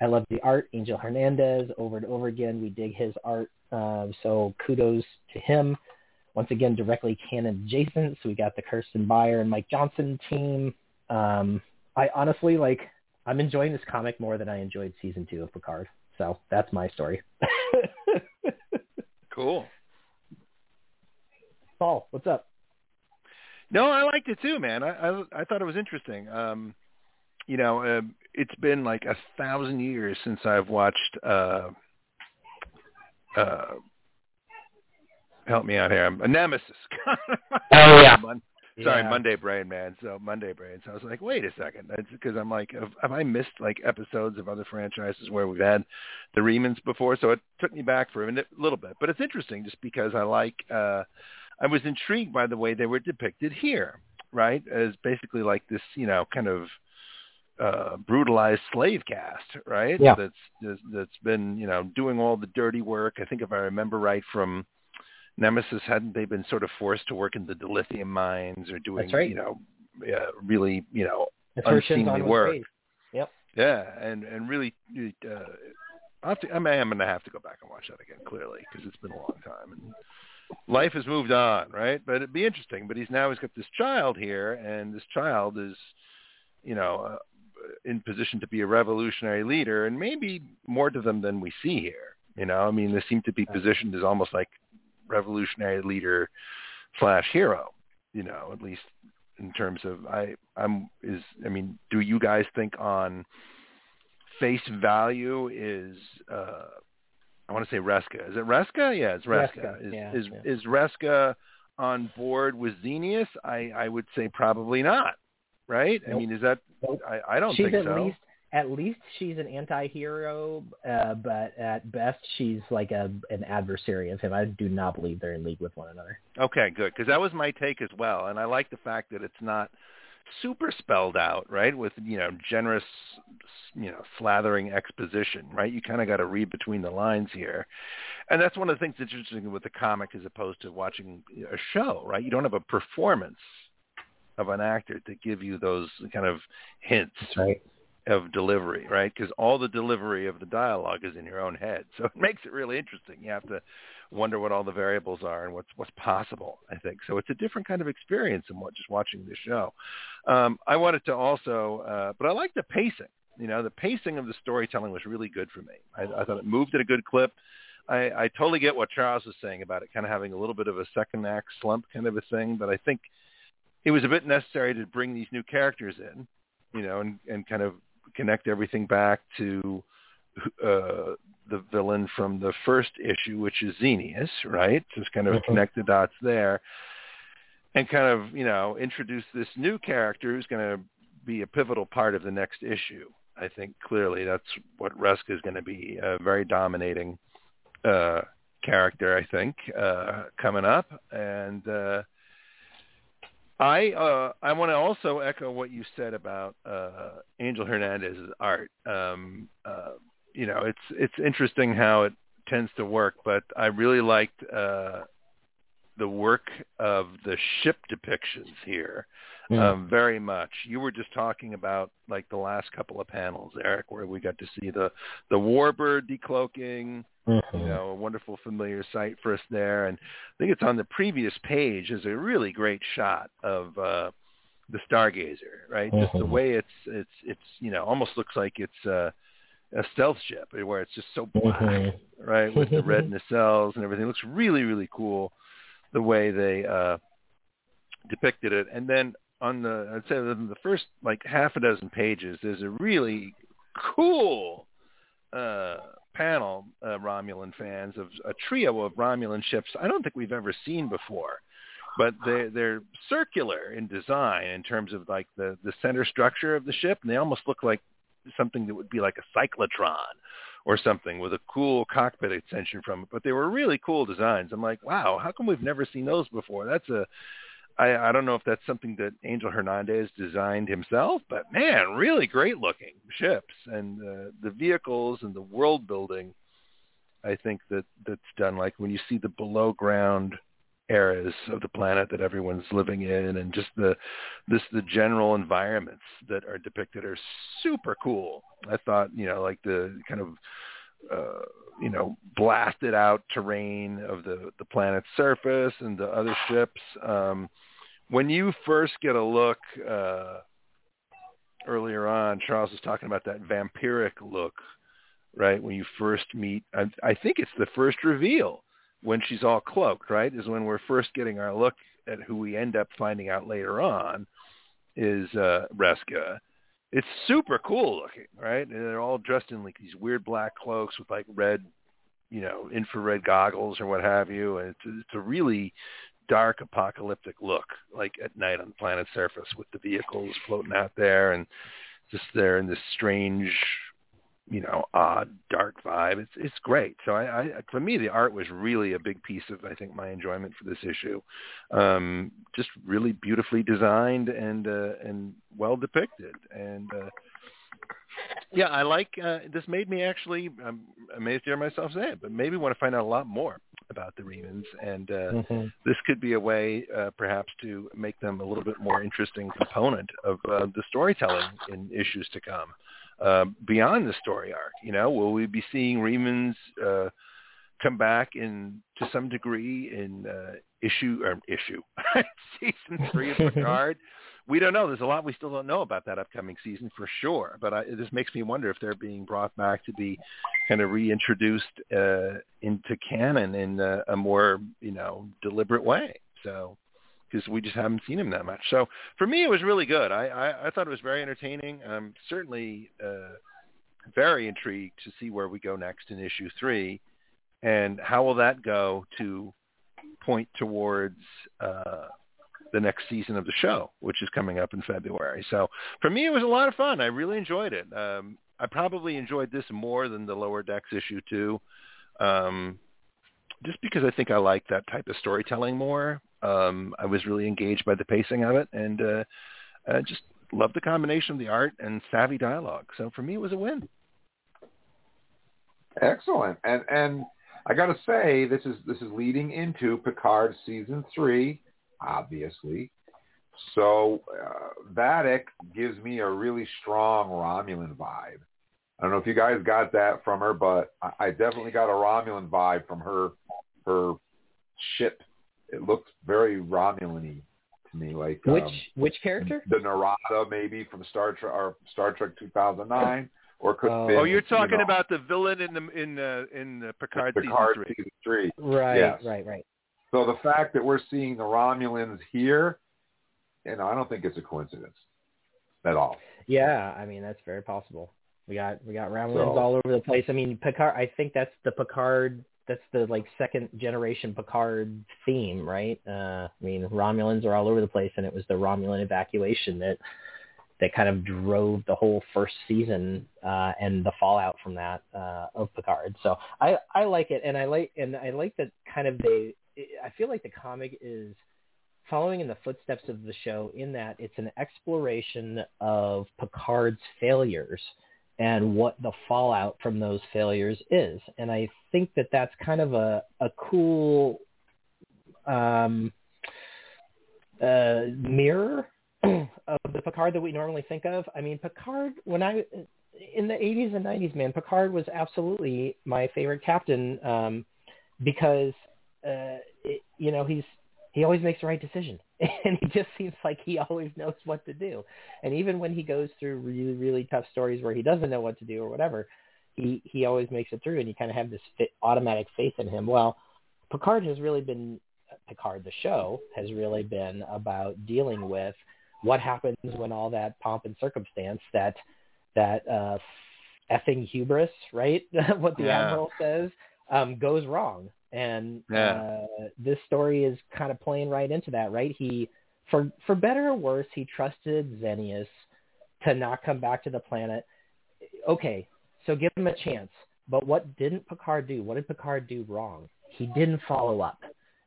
I love the art, Angel Hernandez, over and over again. We dig his art, um, so kudos to him. Once again, directly canon adjacent. So we got the Kirsten Beyer and Mike Johnson team. Um, I honestly like. I'm enjoying this comic more than I enjoyed season two of Picard. So that's my story. (laughs) Cool. Paul, what's up? No, I liked it too, man. I I, I thought it was interesting. Um, you know, uh, it's been like a thousand years since I've watched. Uh, uh, help me out here. I'm, a Nemesis. (laughs) Oh, yeah. Sorry, Yeah. Monday Brain, man. So Monday Brain. So I was like, wait a second, because I'm like, have, have I missed like episodes of other franchises where we've had the Remans before? So it took me back for a minute, little bit, but it's interesting just because I like. uh I was intrigued by the way they were depicted here, right? As basically like this, you know, kind of uh brutalized slave caste, right? Yeah. That's that's that's been, you know, doing all the dirty work. I think if I remember right from Nemesis, hadn't they been sort of forced to work in the dilithium mines or doing, right. you know, uh, really, you know, unseemly work. Yep. yeah, and and really, uh, I have to, I mean, I'm going to have to go back and watch that again, clearly, because it's been a long time and life has moved on, right? But it'd be interesting. But he's now he's got this child here, and this child is, you know, uh, in position to be a revolutionary leader, and maybe more to them than we see here. You know, I mean, they seem to be positioned as almost like revolutionary leader slash hero. You know, at least in terms of I I'm is I mean, do you guys think on face value is uh I want to say Reska. Is it Reska? Yeah, it's Reska. Reska, Is yeah, is yeah. is Reska on board with Xenius? I I would say probably not. Right? I mean, is that Nope. I I don't she's think at so. least at least she's an anti-hero, uh, but at best she's like a an adversary of him. I do not believe they're in league with one another. Okay, good. Because that was my take as well, and I like the fact that it's not super spelled out, right? With you know generous, you know, slathering exposition, right? You kind of got to read between the lines here, and that's one of the things that's interesting with the comic as opposed to watching a show, right? You don't have a performance of an actor to give you those kind of hints right. Of delivery, right? Because all the delivery of the dialogue is in your own head, (laughs) so it makes it really interesting. You have to wonder what all the variables are and what's what's possible. I think so. It's a different kind of experience than what just watching the show. Um, I wanted to also, uh, but I like the pacing. You know, the pacing of the storytelling was really good for me. I, I thought it moved at a good clip. I, I totally get what Charles was saying about it, kind of having a little bit of a second act slump kind of a thing, but I think it was a bit necessary to bring these new characters in, you know, and, and kind of connect everything back to uh, the villain from the first issue, which is Xenius, right? Just kind of Mhm. connect the dots there, and kind of you know introduce this new character who's going to be a pivotal part of the next issue. I think clearly that's what Rusk is going to be a very dominating uh, character. I think uh, coming up, and uh, I uh, I want to also echo what you said about uh, Angel Hernandez's art. Um, uh, you know, it's it's interesting how it tends to work, but I really liked uh, the work of the ship depictions here Mm. um, very much. You were just talking about like the last couple of panels, Eric, where we got to see the the warbird decloaking. Mhm. You know, a wonderful familiar sight for us there, and I think it's on the previous page. Is a really great shot of uh, the Stargazer, right? Just the Mhm. way it's it's it's you know almost looks like it's uh, a stealth ship where it's just so black, Mhm. right, with the red (laughs) nacelles and everything. It looks really really cool the way they uh, depicted it, and then on the I'd say in the first like half a dozen pages, there's a really cool uh, panel, uh, Romulan fans, of a trio of Romulan ships. I don't think we've ever seen before, but they're, they're circular in design in terms of like the the center structure of the ship, and they almost look like something that would be like a cyclotron or something with a cool cockpit extension from it. But they were really cool designs. I'm like, wow, how come we've never seen those before? That's a I, I don't know if that's something that Angel Hernandez designed himself, but man, really great looking ships and uh, the vehicles and the world building. I think that that's done like when you see the below ground eras of the planet that everyone's living in and just the this the general environments that are depicted are super cool. I thought, you know, like the kind of uh, you know, blasted out terrain of the the planet's surface and the other ships. Um, when you first get a look uh, earlier on, Charles was talking about that vampiric look, right? When you first meet, I, I think it's the first reveal when she's all cloaked, right? Is when we're first getting our look at who we end up finding out later on is uh, Reska. It's super cool looking, right? And they're all dressed in like these weird black cloaks with like red, you know, infrared goggles or what have you. And it's, it's a really dark apocalyptic look, like at night on the planet's surface with the vehicles floating out there and just there in this strange, you know, odd, dark vibe. It's it's great. So I, I for me the art was really a big piece of I think my enjoyment for this issue. Um, just really beautifully designed and uh, and well depicted and. Uh, yeah, I like uh, this. Made me actually I'm amazed to hear myself say it, but maybe want to find out a lot more about the Remans, and uh, mm-hmm. this could be a way, uh, perhaps, to make them a little bit more interesting component of uh, the storytelling in issues to come. Uh, beyond the story arc, you know, will we be seeing Remans uh, come back in to some degree in uh, issue or issue (laughs) season three of (laughs) Picard? we don't know. There's a lot we still don't know about that upcoming season for sure. But I, it just makes me wonder if they're being brought back to be kind of reintroduced uh, into canon in a, a more you know deliberate way. So because we just haven't seen him that much. So for me, it was really good. I, I, I thought it was very entertaining. I'm certainly uh, very intrigued to see where we go next in issue three, and how will that go to point towards uh, the next season of the show, which is coming up in February. So for me, it was a lot of fun. I really enjoyed it. Um, I probably enjoyed this more than the Lower Decks issue two, um, just because I think I like that type of storytelling more. Um, I was really engaged by the pacing of it, and uh, I just loved the combination of the art and savvy dialogue. So for me, it was a win. Excellent, and and I got to say, this is this is leading into Picard season three obviously. So uh, gives me a really strong Romulan vibe. I don't know if you guys got that from her, but I, I definitely got a Romulan vibe from her her ship. It looks very Romulan-y to me, like which um, which character? The Narada, maybe from Star Trek or Star Trek 2009, or could oh. Been, oh, you're talking you know, about the villain in the in the in the Picard, Picard season three. Season three. Right, yes. right, right. So the fact that we're seeing the Romulans here, you know, I don't think it's a coincidence at all. Yeah, I mean that's very possible. We got we got Romulans So- all over the place. I mean Picard. I think that's the Picard. That's the like second generation Picard theme, right? Uh, I mean Romulans are all over the place, and it was the Romulan evacuation that that kind of drove the whole first season uh, and the fallout from that uh, of Picard. So I I like it, and I like and I like that kind of they. I feel like the comic is following in the footsteps of the show in that it's an exploration of Picard's failures and what the fallout from those failures is. And I think that that's kind of a, a cool um, uh, mirror (clears throat) of the Picard that we normally think of. I mean, Picard, when I, in the 80s and 90s, man, Picard was absolutely my favorite captain um, because, uh, it, you know, he's, he always makes the right decision. (laughs) And he just seems like he always knows what to do. And even when he goes through really, really tough stories where he doesn't know what to do or whatever, he, he always makes it through and you kind of have this fit, automatic faith in him. Well, Picard has really been, Picard the show has really been about dealing with what happens when all that pomp and circumstance that that uh effing hubris, right? (laughs) what the Yeah. admiral says um goes wrong. And Yeah. uh this story is kind of playing right into that, right? He for for better or worse, he trusted Xenius to not come back to the planet. Okay, so give him a chance. But what didn't Picard do? What did Picard do wrong? He didn't follow up.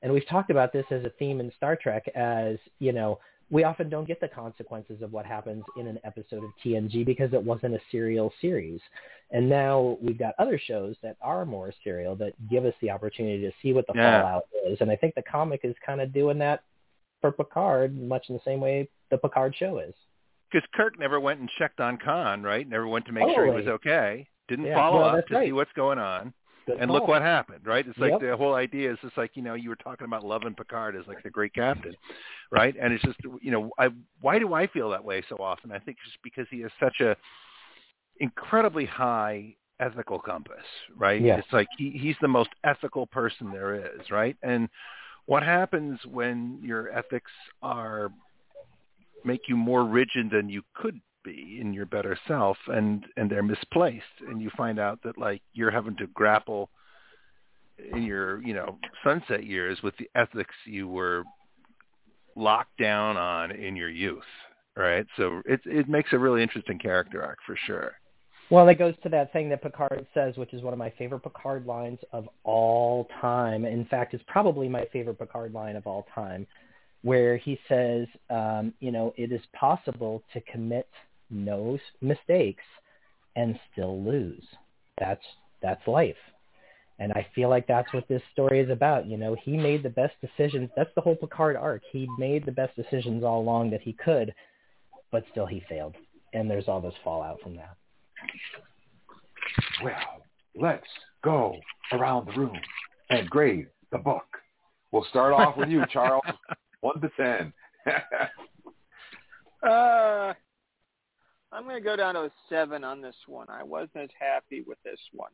And we've talked about this as a theme in Star Trek as, you know, we often don't get the consequences of what happens in an episode of TNG because it wasn't a serial series. And now we've got other shows that are more serial that give us the opportunity to see what the Yeah. fallout is. And I think the comic is kind of doing that for Picard, much in the same way the Picard show is. Because Kirk never went and checked on Khan, right? Never went to make sure he was okay. Didn't Yeah, follow well, up to right. see what's going on. And look what happened, right? It's like Yep. the whole idea is just like you know you were talking about loving Picard as like the great captain, right? And it's just you know I why do I feel that way so often? I think it's just because he has such a incredibly high ethical compass, right? Yeah. It's like he, he's the most ethical person there is, right? And what happens when your ethics are make you more rigid than you could in your better self and and they're misplaced and you find out that like you're having to grapple in your you know sunset years with the ethics you were locked down on in your youth, right? So it it makes a really interesting character arc for sure. Well, that goes to that thing that Picard says, which is one of my favorite Picard lines of all time. In fact, it's probably my favorite Picard line of all time, where he says, um, you know, it is possible to commit no mistakes and still lose. That's that's life. And I feel like that's what this story is about. You know, he made the best decisions. That's the whole Picard arc. He made the best decisions all along that he could, but still he failed. And there's all this fallout from that. Well, let's go around the room and grade the book. We'll start off with you, Charles. (laughs) One to ten. (laughs) uh, I'm going to go down to a seven on this one. I wasn't as happy with this one.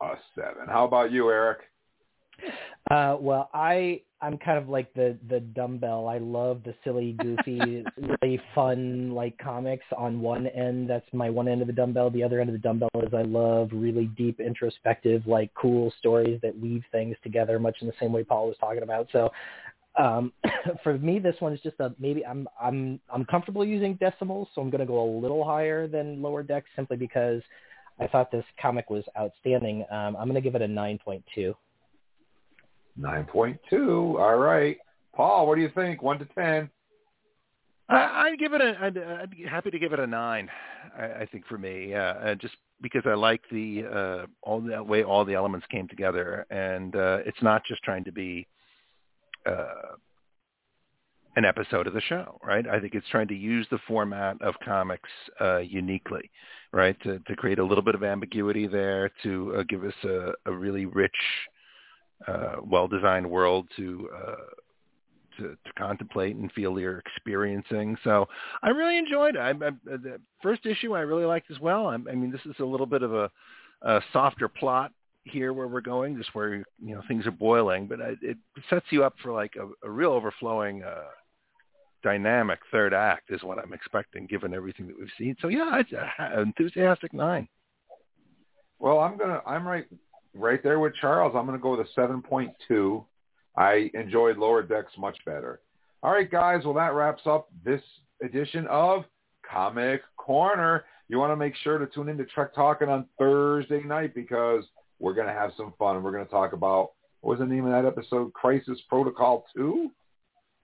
A seven. How about you, Eric? Uh, well, I I'm kind of like the the dumbbell. I love the silly, goofy, (laughs) really fun like comics. On one end, that's my one end of the dumbbell. The other end of the dumbbell is I love really deep, introspective, like cool stories that weave things together, much in the same way Paul was talking about. So, um, (coughs) for me, this one is just a maybe. I'm I'm I'm comfortable using decimals, so I'm going to go a little higher than lower decks simply because I thought this comic was outstanding. Um, I'm going to give it a 9.2. 9.2. All right. Paul, what do you think? 1 to 10. I, I'd give it a. I'd, I'd be happy to give it a nine. I, I think for me, uh, just because I like the uh, all the way all the elements came together, and uh, it's not just trying to be uh, an episode of the show, right? I think it's trying to use the format of comics uh, uniquely, right? To, to create a little bit of ambiguity there, to uh, give us a, a really rich, uh, well-designed world to, uh, to to contemplate and feel you're experiencing. So I really enjoyed it. I, I, the first issue I really liked as well. I, I mean, this is a little bit of a, a softer plot here where we're going, just where you know things are boiling, but it sets you up for like a, a real overflowing uh, dynamic third act is what I'm expecting, given everything that we've seen. So yeah, it's an enthusiastic nine. Well, I'm gonna I'm right right there with Charles. I'm gonna go with a seven point two. I enjoyed Lower Decks much better. All right, guys. Well, that wraps up this edition of Comic Corner. You want to make sure to tune in to Trek Talking on Thursday night because we're going to have some fun and we're going to talk about what was the name of that episode? Crisis Protocol 2,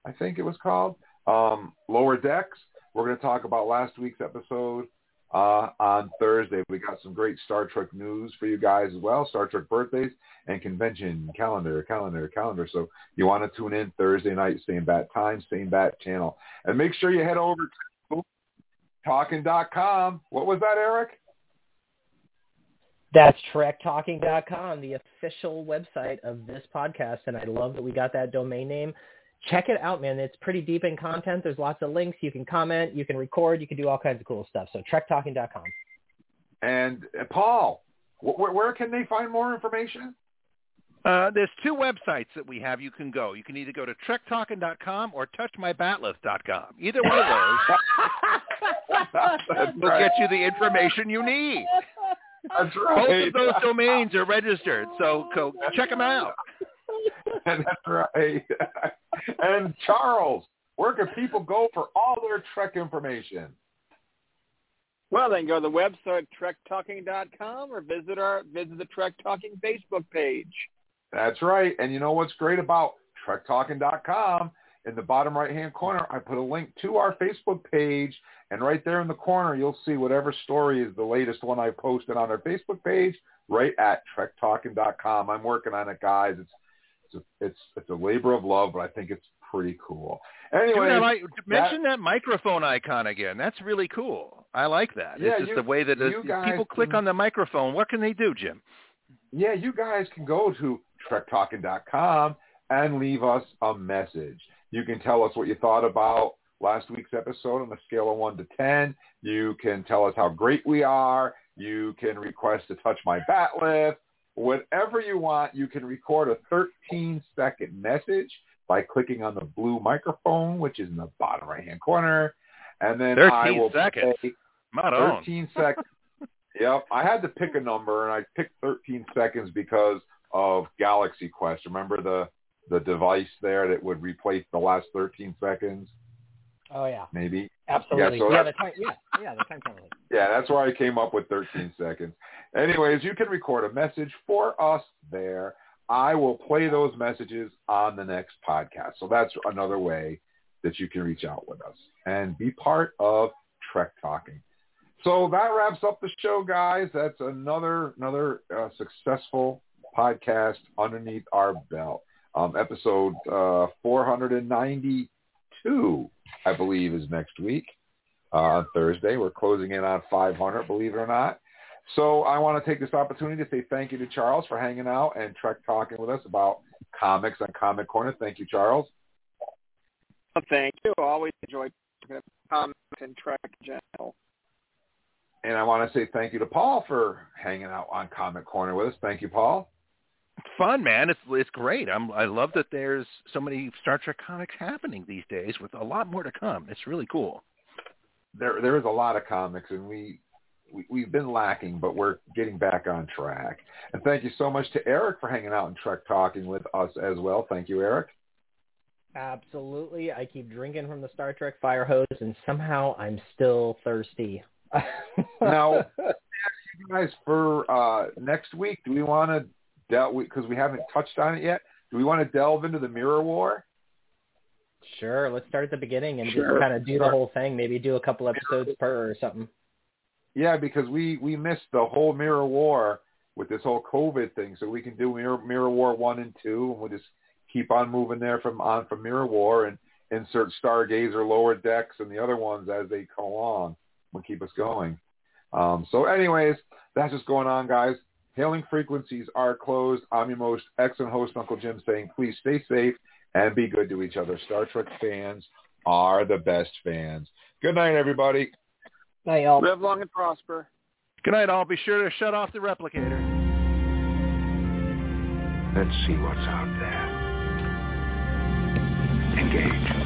I think it was called. Um, Lower Decks. We're going to talk about last week's episode uh, on Thursday. We got some great Star Trek news for you guys as well. Star Trek birthdays and convention calendar, calendar, calendar. So you want to tune in Thursday night, same bat time, same bat channel. And make sure you head over to talking.com. What was that, Eric? That's trektalking.com, the official website of this podcast. And I love that we got that domain name. Check it out, man. It's pretty deep in content. There's lots of links. You can comment. You can record. You can do all kinds of cool stuff. So trektalking.com. And uh, Paul, wh- where can they find more information? Uh, there's two websites that we have you can go. You can either go to trektalking.com or touchmybatleth.com. Either one of those (laughs) will get you the information you need. That's right. Both of those (laughs) domains are registered, so go check them out. (laughs) That's right. and Charles, where can people go for all their Trek information? Well, they can go to the website trektalking.com or visit our visit the Trek Talking Facebook page. That's right. And you know what's great about trektalking.com? In the bottom right-hand corner, I put a link to our Facebook page, and right there in the corner, you'll see whatever story is the latest one I posted on our Facebook page, right at trektalking.com. I'm working on it, guys. It's it's a, it's, it's a labor of love, but I think it's pretty cool. Anyway, like, mention that, that, microphone icon again. That's really cool. I like that. Yeah, it's just you, the way that people click on the microphone. What can they do, Jim? Yeah, you guys can go to trektalking.com and leave us a message. You can tell us what you thought about last week's episode on the scale of 1 to 10. You can tell us how great we are. You can request to touch my bat lift. Whatever you want, you can record a 13-second message by clicking on the blue microphone, which is in the bottom right-hand corner. And then 13 I will seconds. Play 13 seconds. (laughs) Yep. I had to pick a number, and I picked 13 seconds because of Galaxy Quest. Remember the the device there that would replace the last 13 seconds? Oh yeah, maybe. Absolutely. Yeah, so yeah, the time, yeah, yeah, the time penalty. Yeah, that's why I came up with 13 seconds. Anyways, you can record a message for us there. I will play those messages on the next podcast. So that's another way that you can reach out with us and be part of Trek Talking. So that wraps up the show, guys. That's another another uh, successful podcast underneath our belt. Um, episode uh, 492, I believe, is next week uh, on Thursday. We're closing in on 500, believe it or not. So I want to take this opportunity to say thank you to Charles for hanging out and Trek talking with us about comics on Comic Corner. Thank you, Charles. Well, thank you. I always enjoy talking about comics and Trek in general. And I want to say thank you to Paul for hanging out on Comic Corner with us. Thank you, Paul. Fun, man. It's it's great. I'm I love that there's so many Star Trek comics happening these days, with a lot more to come. It's really cool. There there is a lot of comics, and we, we we've been lacking, but we're getting back on track. And thank you so much to Eric for hanging out and Trek talking with us as well. Thank you, Eric. Absolutely. I keep drinking from the Star Trek fire hose, and somehow I'm still thirsty. (laughs) Now, you guys for uh, next week, do we want to delve because we haven't touched on it yet? Do we want to delve into the Mirror War? sure, let's start at the beginning and Sure, just kind of do the whole thing. Maybe do a couple episodes per or something. Yeah, because we we missed the whole Mirror War with this whole COVID thing, so we can do Mirror Mirror War one and two, and we'll just keep on moving there from on from Mirror War and insert Stargazer, Lower Decks, and the other ones as they go along. Will keep us going. Um, so, anyways, that's just going on, guys. Hailing frequencies are closed. I'm your most excellent host, Uncle Jim, saying please stay safe and be good to each other. Star Trek fans are the best fans. Good night, everybody. Night, y'all. Live long and prosper. Good night, all. Be sure to shut off the replicator. Let's see what's out there. Engage.